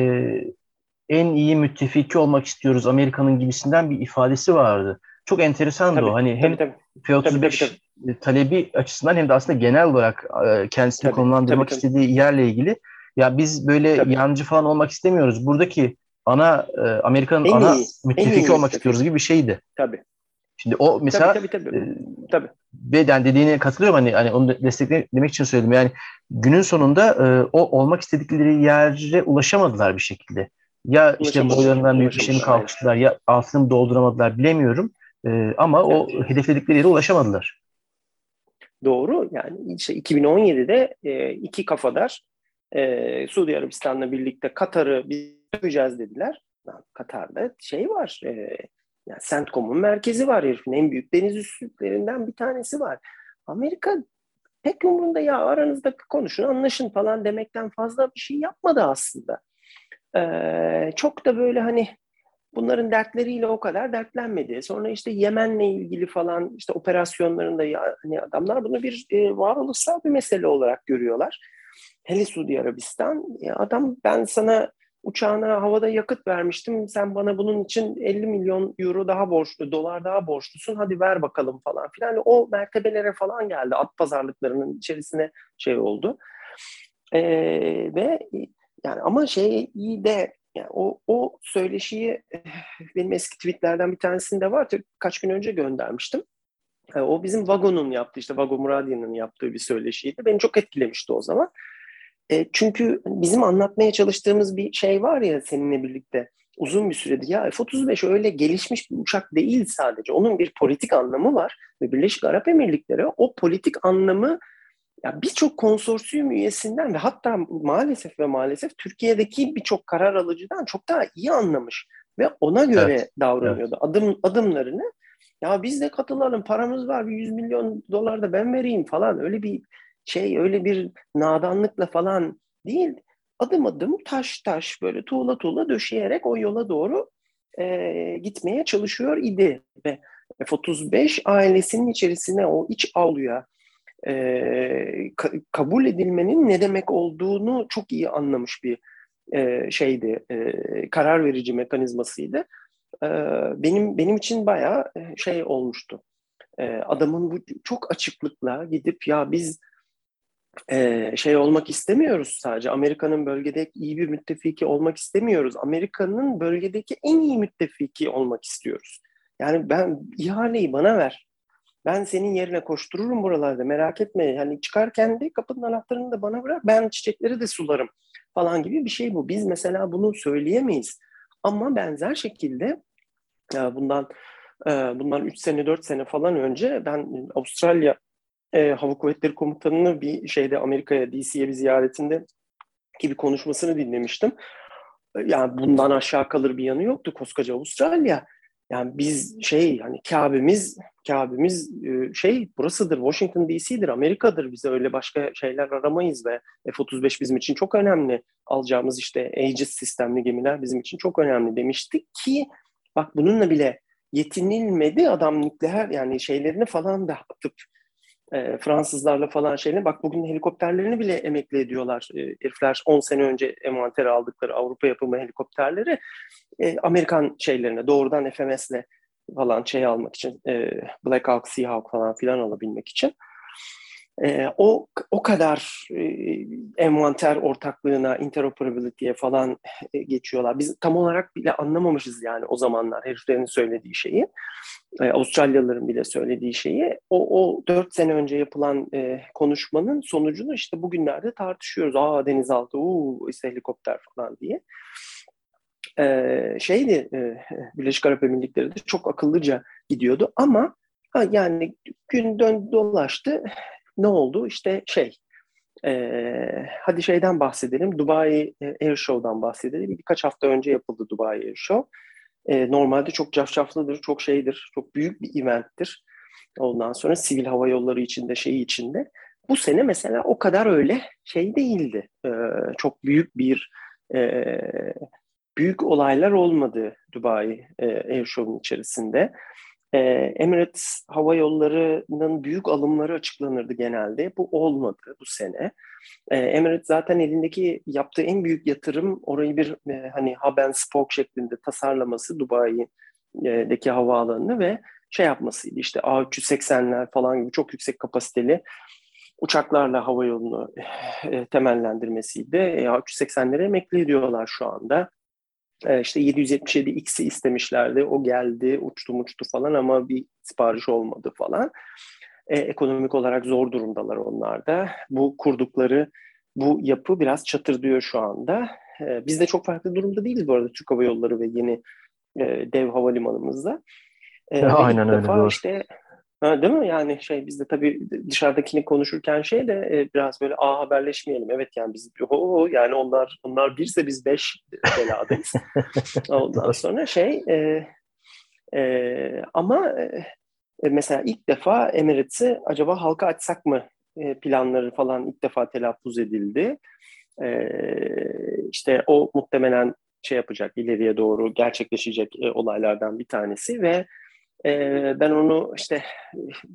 en iyi müttefiki olmak istiyoruz Amerika'nın gibisinden bir ifadesi vardı. Çok enteresan o. Hani hem F-35 talebi açısından hem de aslında genel olarak e, kendisini tabii, konumlandırmak tabii, istediği tabii. yerle ilgili ya biz böyle tabii. yancı falan olmak istemiyoruz. Buradaki ana e, Amerika'nın ana iyi, müttefiki olmak istiyoruz gibi bir şeydi. Tabii. Şimdi o mesela tabii, tabii, tabii. E, tabii. yani dediğine katılıyorum hani hani onu desteklemek için söyledim. Yani günün sonunda e, o olmak istedikleri yere ulaşamadılar bir şekilde. Ya işte boylarından büyük bir şey mi kalkıştılar ya altını dolduramadılar bilemiyorum. E, ama o evet. hedefledikleri yere ulaşamadılar. Doğru. Yani işte 2017'de e, iki kafadar e, Suudi Arabistan'la birlikte Katar'ı biz döveceğiz dediler. Katar'da şey var. E, yani CENTCOM'un merkezi var herifin. En büyük deniz üssüllerinden bir tanesi var. Amerika pek umurunda ya aranızda konuşun anlaşın falan demekten fazla bir şey yapmadı aslında. Ee, çok da böyle hani bunların dertleriyle o kadar dertlenmedi. Sonra işte Yemen'le ilgili falan işte operasyonlarında ya hani adamlar bunu bir e, varoluşsal bir mesele olarak görüyorlar. Hele Suudi Arabistan ya adam ben sana uçağına havada yakıt vermiştim. Sen bana bunun için 50 milyon euro daha borçlu, dolar daha borçlusun. Hadi ver bakalım falan filan. O mertebelere falan geldi. At pazarlıklarının içerisine şey oldu. Ee, ve yani ama şey iyi de yani o, o söyleşiyi benim eski tweetlerden bir tanesinde var. Kaç gün önce göndermiştim. E, o bizim Vagon'un yaptığı işte Vago Muradi'nin yaptığı bir söyleşiydi. Beni çok etkilemişti o zaman. E, çünkü bizim anlatmaya çalıştığımız bir şey var ya seninle birlikte uzun bir süredir. Ya F-35 öyle gelişmiş bir uçak değil sadece. Onun bir politik anlamı var ve Birleşik Arap Emirlikleri o politik anlamı ya birçok konsorsiyum üyesinden ve hatta maalesef ve maalesef Türkiye'deki birçok karar alıcıdan çok daha iyi anlamış ve ona göre evet. davranıyordu. Evet. Adım adımlarını ya biz de katılalım paramız var bir 100 milyon dolar da ben vereyim falan öyle bir şey öyle bir nadanlıkla falan değil. Adım adım taş taş böyle tuğla tuğla döşeyerek o yola doğru e, gitmeye çalışıyor idi ve F-35 ailesinin içerisine o iç avluya e, ka- kabul edilmenin ne demek olduğunu çok iyi anlamış bir e, şeydi, e, karar verici mekanizmasıydı. E, benim benim için bayağı şey olmuştu. E, adamın bu çok açıklıkla gidip ya biz şey olmak istemiyoruz sadece. Amerika'nın bölgede iyi bir müttefiki olmak istemiyoruz. Amerika'nın bölgedeki en iyi müttefiki olmak istiyoruz. Yani ben ihaleyi bana ver. Ben senin yerine koştururum buralarda merak etme. Yani çıkarken de kapının anahtarını da bana bırak. Ben çiçekleri de sularım falan gibi bir şey bu. Biz mesela bunu söyleyemeyiz. Ama benzer şekilde bundan bundan 3 sene 4 sene falan önce ben Avustralya Hava Kuvvetleri Komutanı'nı bir şeyde Amerika'ya DC'ye bir ziyaretinde ki bir konuşmasını dinlemiştim. Yani bundan aşağı kalır bir yanı yoktu koskoca Avustralya. Yani biz şey hani Kabe'miz Kabe'miz e, şey burasıdır Washington DC'dir Amerika'dır bize öyle başka şeyler aramayız ve F-35 bizim için çok önemli alacağımız işte Aegis sistemli gemiler bizim için çok önemli demiştik ki bak bununla bile yetinilmedi adam nükleer yani şeylerini falan da atıp e, Fransızlarla falan şeyle bak bugün helikopterlerini bile emekli ediyorlar. E, herifler 10 sene önce envantere aldıkları Avrupa yapımı helikopterleri e, Amerikan şeylerine doğrudan FMS'le falan şey almak için e, Black Hawk, Seahawk falan filan alabilmek için e, o o kadar e, envanter ortaklığına, interoperability'ye falan e, geçiyorlar. Biz tam olarak bile anlamamışız yani o zamanlar heriflerin söylediği şeyi. E, Avustralyalıların bile söylediği şeyi. O, o dört sene önce yapılan e, konuşmanın sonucunu işte bugünlerde tartışıyoruz. Aa denizaltı, uuu işte helikopter falan diye. E, şeydi, e, Birleşik Arap Emirlikleri de çok akıllıca gidiyordu ama ha, yani gün dön dolaştı ne oldu? İşte şey, e, hadi şeyden bahsedelim. Dubai e, Air Show'dan bahsedelim. Birkaç hafta önce yapıldı Dubai Air Show. E, normalde çok cafcaflıdır, çok şeydir, çok büyük bir eventtir. Ondan sonra sivil hava yolları içinde, şeyi içinde. Bu sene mesela o kadar öyle şey değildi. E, çok büyük bir e, büyük olaylar olmadı Dubai e, Air Show'un içerisinde. E, Emirates Hava Yolları'nın büyük alımları açıklanırdı genelde. Bu olmadı bu sene. E, Emirates zaten elindeki yaptığı en büyük yatırım orayı bir e, hani hub and spoke şeklinde tasarlaması Dubai'deki havaalanını ve şey yapmasıydı işte A380'ler falan gibi çok yüksek kapasiteli uçaklarla hava yolunu e, temellendirmesiydi. E, A380'lere emekli ediyorlar şu anda. E, işte 777X'i istemişlerdi. O geldi, uçtu uçtu falan ama bir sipariş olmadı falan. E, ekonomik olarak zor durumdalar onlar da. Bu kurdukları bu yapı biraz çatırdıyor şu anda. E, biz de çok farklı durumda değiliz bu arada Türk Hava Yolları ve yeni e, dev havalimanımızda. E, Aynen öyle. Defa işte Ha, değil mi? Yani şey biz de tabii dışarıdakini konuşurken şey de e, biraz böyle a haberleşmeyelim. Evet yani biz o yani onlar onlar birse biz beş beladayız. Ondan sonra şey e, e, ama e, mesela ilk defa Emirates'i acaba halka açsak mı e, planları falan ilk defa telaffuz edildi. E, işte o muhtemelen şey yapacak ileriye doğru gerçekleşecek e, olaylardan bir tanesi ve e, ben onu işte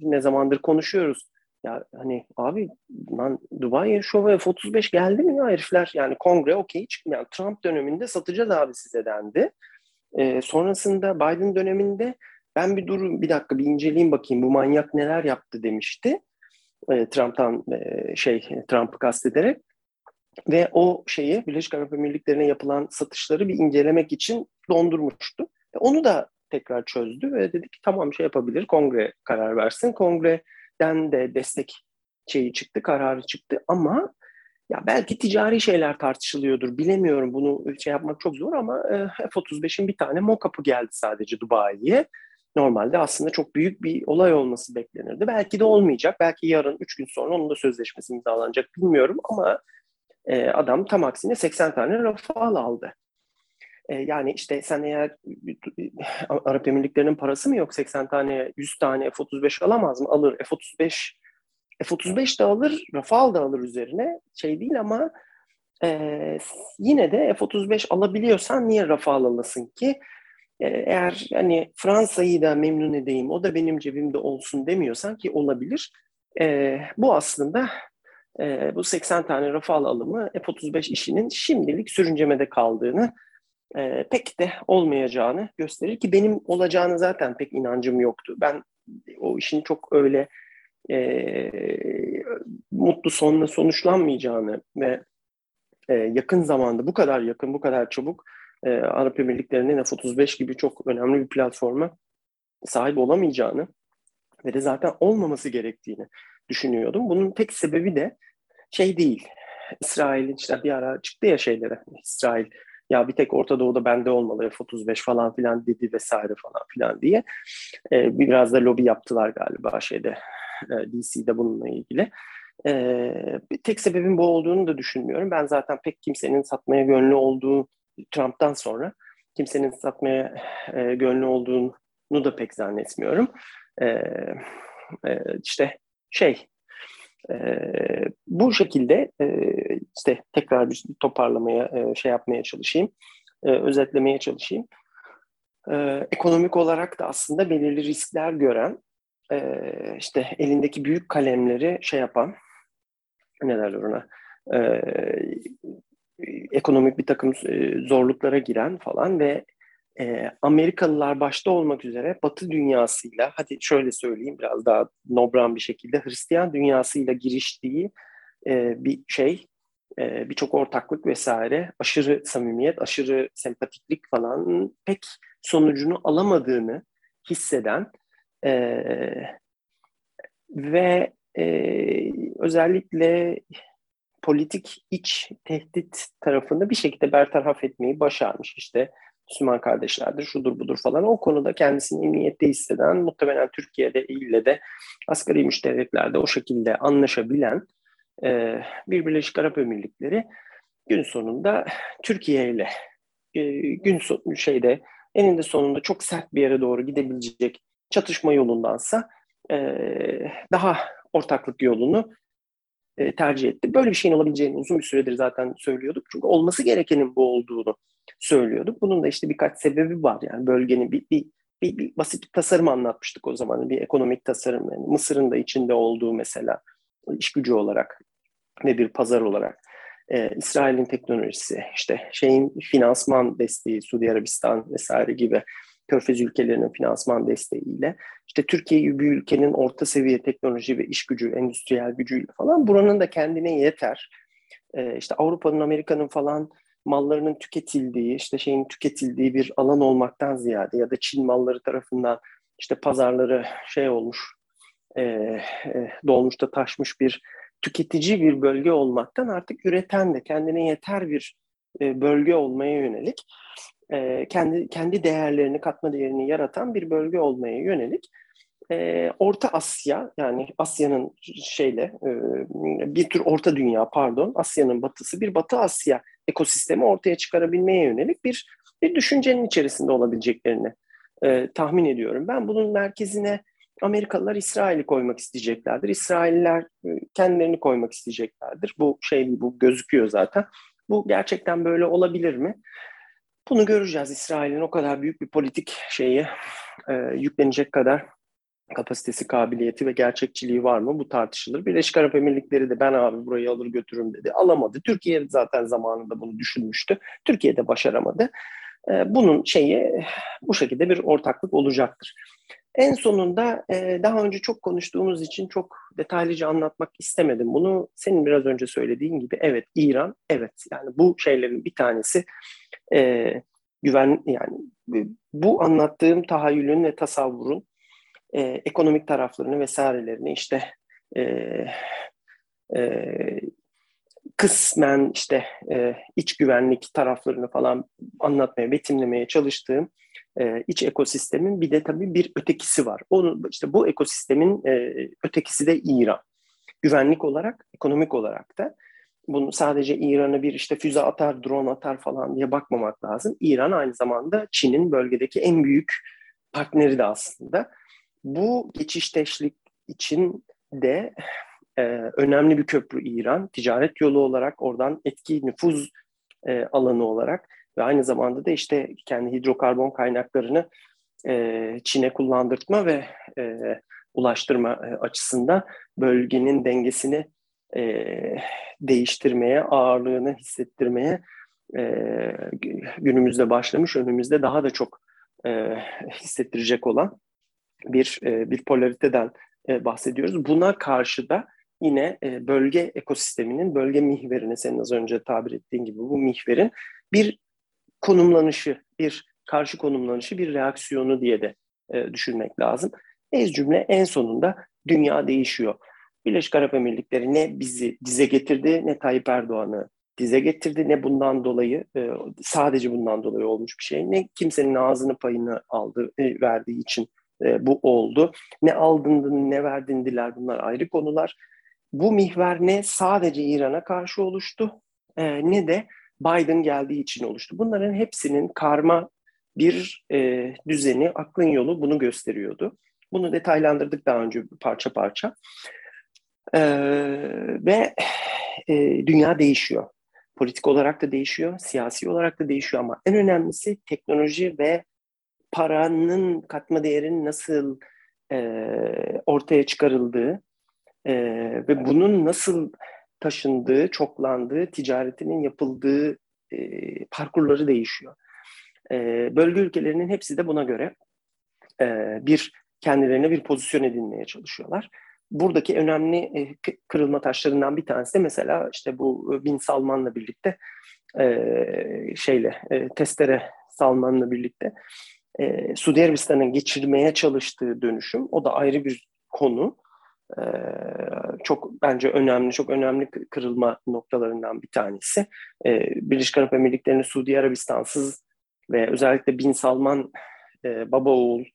ne zamandır konuşuyoruz. Ya hani abi lan Dubai Show F-35 geldi mi ya herifler? Yani kongre okey çıkmıyor. Yani Trump döneminde satacağız abi size dendi. E, sonrasında Biden döneminde ben bir durun bir dakika bir inceleyeyim bakayım bu manyak neler yaptı demişti. E, Trump'tan e, şey Trump'ı kastederek ve o şeyi Birleşik Arap Emirlikleri'ne yapılan satışları bir incelemek için dondurmuştu. Onu da tekrar çözdü ve dedi ki tamam şey yapabilir kongre karar versin. Kongreden de destek şeyi çıktı, kararı çıktı ama ya belki ticari şeyler tartışılıyordur. Bilemiyorum bunu şey yapmak çok zor ama e, F-35'in bir tane mock-up'ı geldi sadece Dubai'ye. Normalde aslında çok büyük bir olay olması beklenirdi. Belki de olmayacak. Belki yarın, üç gün sonra onun da sözleşmesi imzalanacak bilmiyorum ama e, adam tam aksine 80 tane Rafale aldı. E, yani işte sen eğer Arap Emirlikleri'nin parası mı yok 80 tane 100 tane F-35 alamaz mı? Alır. F-35 F-35 de alır, Rafale da alır üzerine. Şey değil ama e, yine de F-35 alabiliyorsan niye Rafale alasın ki? E, eğer hani Fransa'yı da memnun edeyim, o da benim cebimde olsun demiyorsan ki olabilir. E, bu aslında e, bu 80 tane Rafale alımı F-35 işinin şimdilik sürüncemede kaldığını e, pek de olmayacağını gösterir ki benim olacağını zaten pek inancım yoktu. Ben o işin çok öyle e, mutlu sonla sonuçlanmayacağını ve e, yakın zamanda bu kadar yakın, bu kadar çabuk e, Arap Emirlikleri'nin F-35 gibi çok önemli bir platforma sahip olamayacağını ve de zaten olmaması gerektiğini düşünüyordum. Bunun tek sebebi de şey değil. İsrail'in işte bir ara çıktı ya şeylere. İsrail ya bir tek Orta Doğu'da bende olmalı F-35 falan filan dedi vesaire falan filan diye. E, biraz da lobi yaptılar galiba şeyde e, DC'de bununla ilgili. E, tek sebebin bu olduğunu da düşünmüyorum. Ben zaten pek kimsenin satmaya gönlü olduğu Trump'tan sonra kimsenin satmaya e, gönlü olduğunu da pek zannetmiyorum. E, e, işte şey e, bu şekilde e, işte tekrar bir toparlamaya, e, şey yapmaya çalışayım, e, özetlemeye çalışayım. E, ekonomik olarak da aslında belirli riskler gören e, işte elindeki büyük kalemleri şey yapan ne derler ona e, ekonomik bir takım e, zorluklara giren falan ve e, Amerikalılar başta olmak üzere Batı dünyasıyla, hadi şöyle söyleyeyim biraz daha nobran bir şekilde Hristiyan dünyasıyla giriştiği e, bir şey, e, birçok ortaklık vesaire, aşırı samimiyet, aşırı sempatiklik falan pek sonucunu alamadığını hisseden e, ve e, özellikle politik iç tehdit tarafını bir şekilde bertaraf etmeyi başarmış. İşte Müslüman kardeşlerdir, şudur budur falan. O konuda kendisini emniyette hisseden, muhtemelen Türkiye'de ile de asgari müştereklerde o şekilde anlaşabilen e, bir Birleşik Arap Emirlikleri gün sonunda Türkiye ile e, gün sonu şeyde eninde sonunda çok sert bir yere doğru gidebilecek çatışma yolundansa e, daha ortaklık yolunu e, tercih etti. Böyle bir şeyin olabileceğini uzun bir süredir zaten söylüyorduk. Çünkü olması gerekenin bu olduğunu söylüyorduk. Bunun da işte birkaç sebebi var. Yani bölgenin bir, bir, bir, bir basit bir tasarım anlatmıştık o zaman. Bir ekonomik tasarım. Yani Mısır'ın da içinde olduğu mesela iş gücü olarak ve bir pazar olarak. Ee, İsrail'in teknolojisi, işte şeyin finansman desteği, Suudi Arabistan vesaire gibi Körfez ülkelerinin finansman desteğiyle işte Türkiye gibi bir ülkenin orta seviye teknoloji ve iş gücü, endüstriyel gücüyle falan buranın da kendine yeter. Ee, işte Avrupa'nın, Amerika'nın falan mallarının tüketildiği, işte şeyin tüketildiği bir alan olmaktan ziyade ya da Çin malları tarafından işte pazarları şey olmuş, e, e, dolmuş taşmış bir tüketici bir bölge olmaktan artık üreten de kendine yeter bir e, bölge olmaya yönelik e, kendi kendi değerlerini, katma değerini yaratan bir bölge olmaya yönelik e, Orta Asya yani Asya'nın şeyle e, bir tür Orta Dünya pardon Asya'nın batısı bir Batı Asya ekosistemi ortaya çıkarabilmeye yönelik bir bir düşüncenin içerisinde olabileceklerini e, tahmin ediyorum. Ben bunun merkezine Amerikalılar İsrail'i koymak isteyeceklerdir. İsrailler e, kendilerini koymak isteyeceklerdir. Bu şey bu gözüküyor zaten. Bu gerçekten böyle olabilir mi? Bunu göreceğiz. İsrail'in o kadar büyük bir politik şeyi e, yüklenecek kadar kapasitesi, kabiliyeti ve gerçekçiliği var mı? Bu tartışılır. Birleşik Arap Emirlikleri de ben abi burayı alır götürürüm dedi. Alamadı. Türkiye zaten zamanında bunu düşünmüştü. Türkiye de başaramadı. E, bunun şeyi bu şekilde bir ortaklık olacaktır. En sonunda daha önce çok konuştuğumuz için çok detaylıca anlatmak istemedim. Bunu senin biraz önce söylediğin gibi evet İran evet yani bu şeylerin bir tanesi güven yani bu anlattığım tahayyülün ve tasavvurun ekonomik taraflarını vesairelerini işte kısmen işte e, iç güvenlik taraflarını falan anlatmaya, betimlemeye çalıştığım e, iç ekosistemin bir de tabii bir ötekisi var. Onun işte bu ekosistemin e, ötekisi de İran. Güvenlik olarak, ekonomik olarak da bunu sadece İran'ı bir işte füze atar, drone atar falan diye bakmamak lazım. İran aynı zamanda Çin'in bölgedeki en büyük partneri de aslında. Bu geçişteşlik için de e, önemli bir köprü İran. Ticaret yolu olarak oradan etki, nüfuz e, alanı olarak ve aynı zamanda da işte kendi hidrokarbon kaynaklarını e, Çin'e kullandırtma ve e, ulaştırma e, açısından bölgenin dengesini e, değiştirmeye, ağırlığını hissettirmeye e, günümüzde başlamış, önümüzde daha da çok e, hissettirecek olan bir e, bir polariteden e, bahsediyoruz. Buna karşı da yine e, bölge ekosisteminin, bölge mihverini senin az önce tabir ettiğin gibi bu mihverin bir konumlanışı, bir karşı konumlanışı, bir reaksiyonu diye de e, düşünmek lazım. Ez cümle en sonunda dünya değişiyor. Birleşik Arap Emirlikleri ne bizi dize getirdi ne Tayyip Erdoğan'ı dize getirdi ne bundan dolayı e, sadece bundan dolayı olmuş bir şey ne kimsenin ağzını payını aldı verdiği için bu oldu. Ne aldın ne verdin diler bunlar ayrı konular. Bu mihver ne sadece İran'a karşı oluştu e, ne de Biden geldiği için oluştu. Bunların hepsinin karma bir e, düzeni, aklın yolu bunu gösteriyordu. Bunu detaylandırdık daha önce parça parça. E, ve e, dünya değişiyor. Politik olarak da değişiyor, siyasi olarak da değişiyor ama en önemlisi teknoloji ve paranın katma değerinin nasıl e, ortaya çıkarıldığı e, ve bunun nasıl taşındığı, çoklandığı, ticaretinin yapıldığı e, parkurları değişiyor. E, bölge ülkelerinin hepsi de buna göre e, bir kendilerine bir pozisyon edinmeye çalışıyorlar. Buradaki önemli e, kırılma taşlarından bir tanesi de mesela işte bu e, Bin Salman'la birlikte e, şeyle e, Testere Salman'la birlikte e, Suudi Arabistan'ın geçirmeye çalıştığı dönüşüm o da ayrı bir konu. E, çok bence önemli, çok önemli kırılma noktalarından bir tanesi. E, Birleşik Arap Emirlikleri'nin Suudi Arabistan'sız ve özellikle Bin Salman e, baba oğul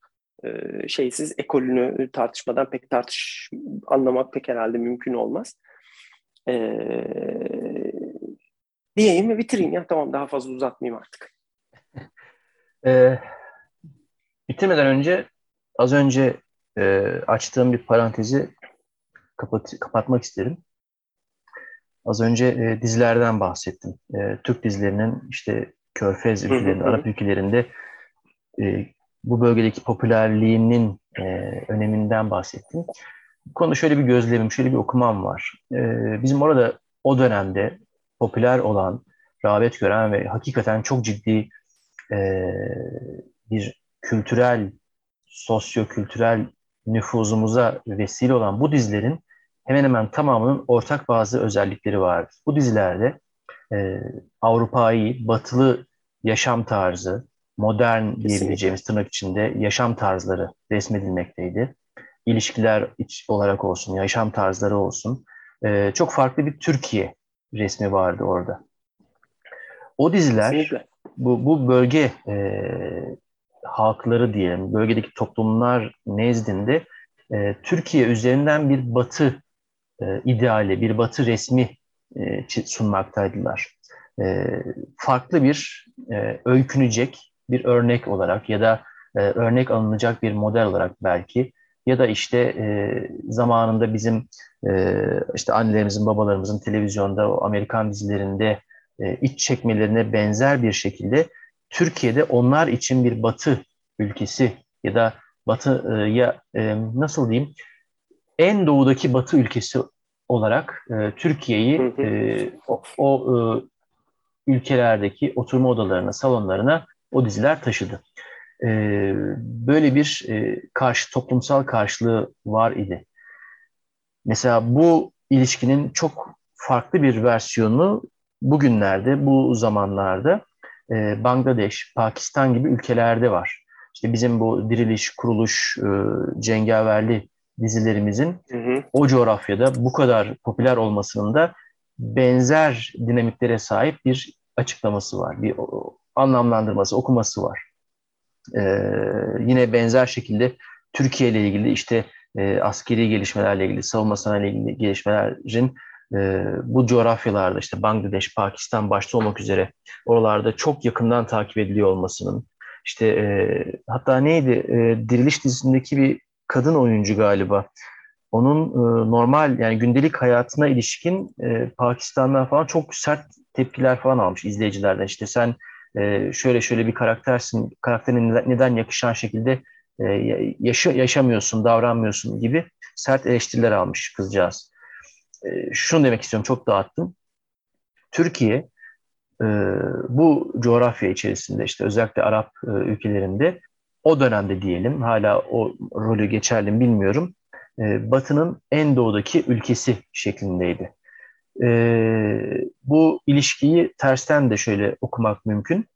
e, şeysiz ekolünü tartışmadan pek tartış anlamak pek herhalde mümkün olmaz. E, diyeyim ve bitireyim ya tamam daha fazla uzatmayayım artık. e, bitirmeden önce az önce e, açtığım bir parantezi kapat, kapatmak isterim. Az önce e, dizilerden bahsettim. E, Türk dizilerinin işte Körfez ülkelerinde, Arap ülkelerinde e, bu bölgedeki popülerliğinin e, öneminden bahsettim. Bu konuda şöyle bir gözlemim, şöyle bir okumam var. E, bizim orada o dönemde popüler olan, rağbet gören ve hakikaten çok ciddi e, bir kültürel, sosyo-kültürel nüfuzumuza vesile olan bu dizilerin hemen hemen tamamının ortak bazı özellikleri vardır. Bu dizilerde e, Avrupa'yı, batılı yaşam tarzı, modern Kesinlikle. diyebileceğimiz tırnak içinde yaşam tarzları resmedilmekteydi. İlişkiler iç olarak olsun, yaşam tarzları olsun. E, çok farklı bir Türkiye resmi vardı orada. O diziler bu, bu bölge e, halkları diyelim, bölgedeki toplumlar nezdinde e, Türkiye üzerinden bir batı e, ideali, bir batı resmi e, sunmaktaydılar. E, farklı bir e, öykünecek bir örnek olarak ya da e, örnek alınacak bir model olarak belki ya da işte e, zamanında bizim e, işte annelerimizin, babalarımızın televizyonda o Amerikan dizilerinde e, iç çekmelerine benzer bir şekilde Türkiye'de onlar için bir batı ülkesi ya da batıya e, nasıl diyeyim en doğudaki batı ülkesi olarak e, Türkiye'yi e, o, o ülkelerdeki oturma odalarına, salonlarına o diziler taşıdı. Böyle bir karşı toplumsal karşılığı var idi. Mesela bu ilişkinin çok farklı bir versiyonu bugünlerde, bu zamanlarda e, Bangladeş, Pakistan gibi ülkelerde var. İşte bizim bu diriliş, kuruluş, e, cengaverli dizilerimizin hı hı. o coğrafyada bu kadar popüler olmasının da benzer dinamiklere sahip bir açıklaması var, bir anlamlandırması, okuması var. Ee, yine benzer şekilde Türkiye ile ilgili işte e, askeri gelişmelerle ilgili, savunma sanayi ile ilgili gelişmelerin e, bu coğrafyalarda işte Bangladeş, Pakistan başta olmak üzere oralarda çok yakından takip ediliyor olmasının işte e, hatta neydi e, Diriliş dizisindeki bir kadın oyuncu galiba. Onun e, normal yani gündelik hayatına ilişkin e, Pakistan'dan falan çok sert tepkiler falan almış izleyicilerden. İşte sen e, şöyle şöyle bir karaktersin karakterin neden yakışan şekilde e, yaşa, yaşamıyorsun davranmıyorsun gibi sert eleştiriler almış kızcağız e, şunu demek istiyorum, çok dağıttım. Türkiye e, bu coğrafya içerisinde işte özellikle Arap e, ülkelerinde o dönemde diyelim, hala o rolü geçerli mi bilmiyorum, e, Batı'nın en doğudaki ülkesi şeklindeydi. Bu ilişkiyi tersten de şöyle okumak mümkün.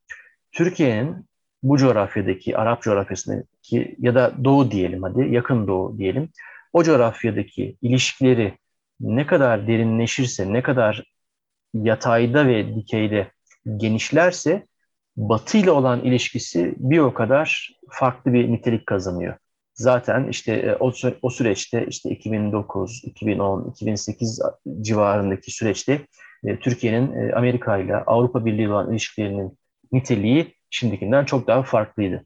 Türkiye'nin bu coğrafyadaki, Arap coğrafyasındaki ya da Doğu diyelim hadi, yakın Doğu diyelim, o coğrafyadaki ilişkileri ne kadar derinleşirse, ne kadar yatayda ve dikeyde genişlerse Batı ile olan ilişkisi bir o kadar farklı bir nitelik kazanıyor. Zaten işte e, o, o süreçte işte 2009, 2010, 2008 civarındaki süreçte e, Türkiye'nin e, Amerika ile Avrupa Birliği olan ilişkilerinin niteliği şimdikinden çok daha farklıydı.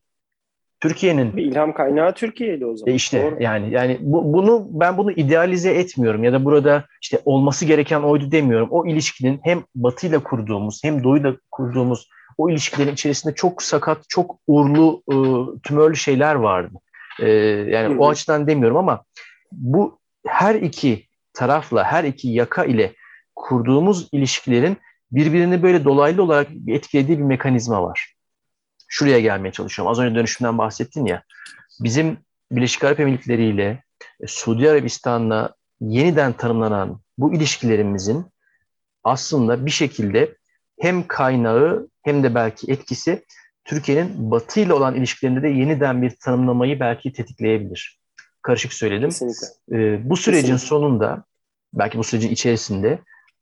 Türkiye'nin bir ilham kaynağı Türkiye'ydi o zaman. E işte Doğru. yani yani bu, bunu ben bunu idealize etmiyorum ya da burada işte olması gereken oydu demiyorum. O ilişkinin hem Batı ile kurduğumuz hem Doğu ile kurduğumuz o ilişkilerin içerisinde çok sakat, çok uğurlu, e, tümörlü şeyler vardı. E, yani o açıdan demiyorum ama bu her iki tarafla, her iki yaka ile kurduğumuz ilişkilerin birbirini böyle dolaylı olarak etkilediği bir mekanizma var. Şuraya gelmeye çalışıyorum. Az önce dönüşümden bahsettin ya. Bizim Birleşik Arap Emirlikleri ile e, Suudi Arabistan'la yeniden tanımlanan bu ilişkilerimizin aslında bir şekilde hem kaynağı hem de belki etkisi Türkiye'nin Batı ile olan ilişkilerinde de yeniden bir tanımlamayı belki tetikleyebilir. Karışık söyledim. Kesinlikle. Ee, bu sürecin Kesinlikle. sonunda, belki bu sürecin içerisinde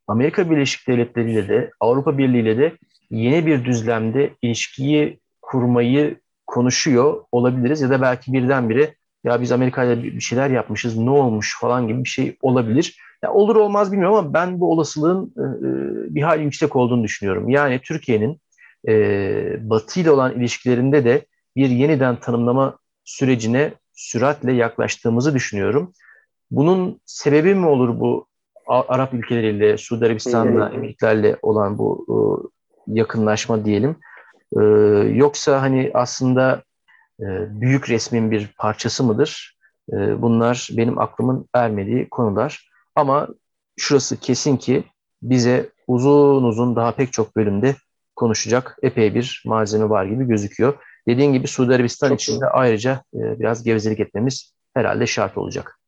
Amerika Birleşik Devletleri ile de Avrupa Birliği ile de yeni bir düzlemde ilişkiyi kurmayı konuşuyor olabiliriz ya da belki birdenbire ya biz Amerika ile bir şeyler yapmışız ne olmuş falan gibi bir şey olabilir. Ya olur olmaz bilmiyorum ama ben bu olasılığın e, e bir hal yüksek olduğunu düşünüyorum. Yani Türkiye'nin e, Batı ile olan ilişkilerinde de bir yeniden tanımlama sürecine süratle yaklaştığımızı düşünüyorum. Bunun sebebi mi olur bu Arap ülkeleriyle, Suudi Arabistan'la, Emirliklerle olan bu e, yakınlaşma diyelim? E, yoksa hani aslında e, büyük resmin bir parçası mıdır? E, bunlar benim aklımın ermediği konular. Ama şurası kesin ki bize uzun uzun daha pek çok bölümde konuşacak epey bir malzeme var gibi gözüküyor. Dediğin gibi Suudi Arabistan çok için de ayrıca e, biraz gevezelik etmemiz herhalde şart olacak.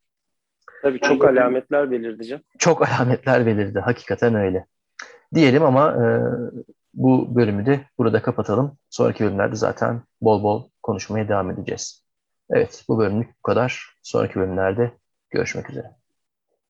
Tabii çok alametler belirdi canım. Çok alametler belirdi. Hakikaten öyle. Diyelim ama e, bu bölümü de burada kapatalım. Sonraki bölümlerde zaten bol bol konuşmaya devam edeceğiz. Evet bu bölümlük bu kadar. Sonraki bölümlerde görüşmek üzere.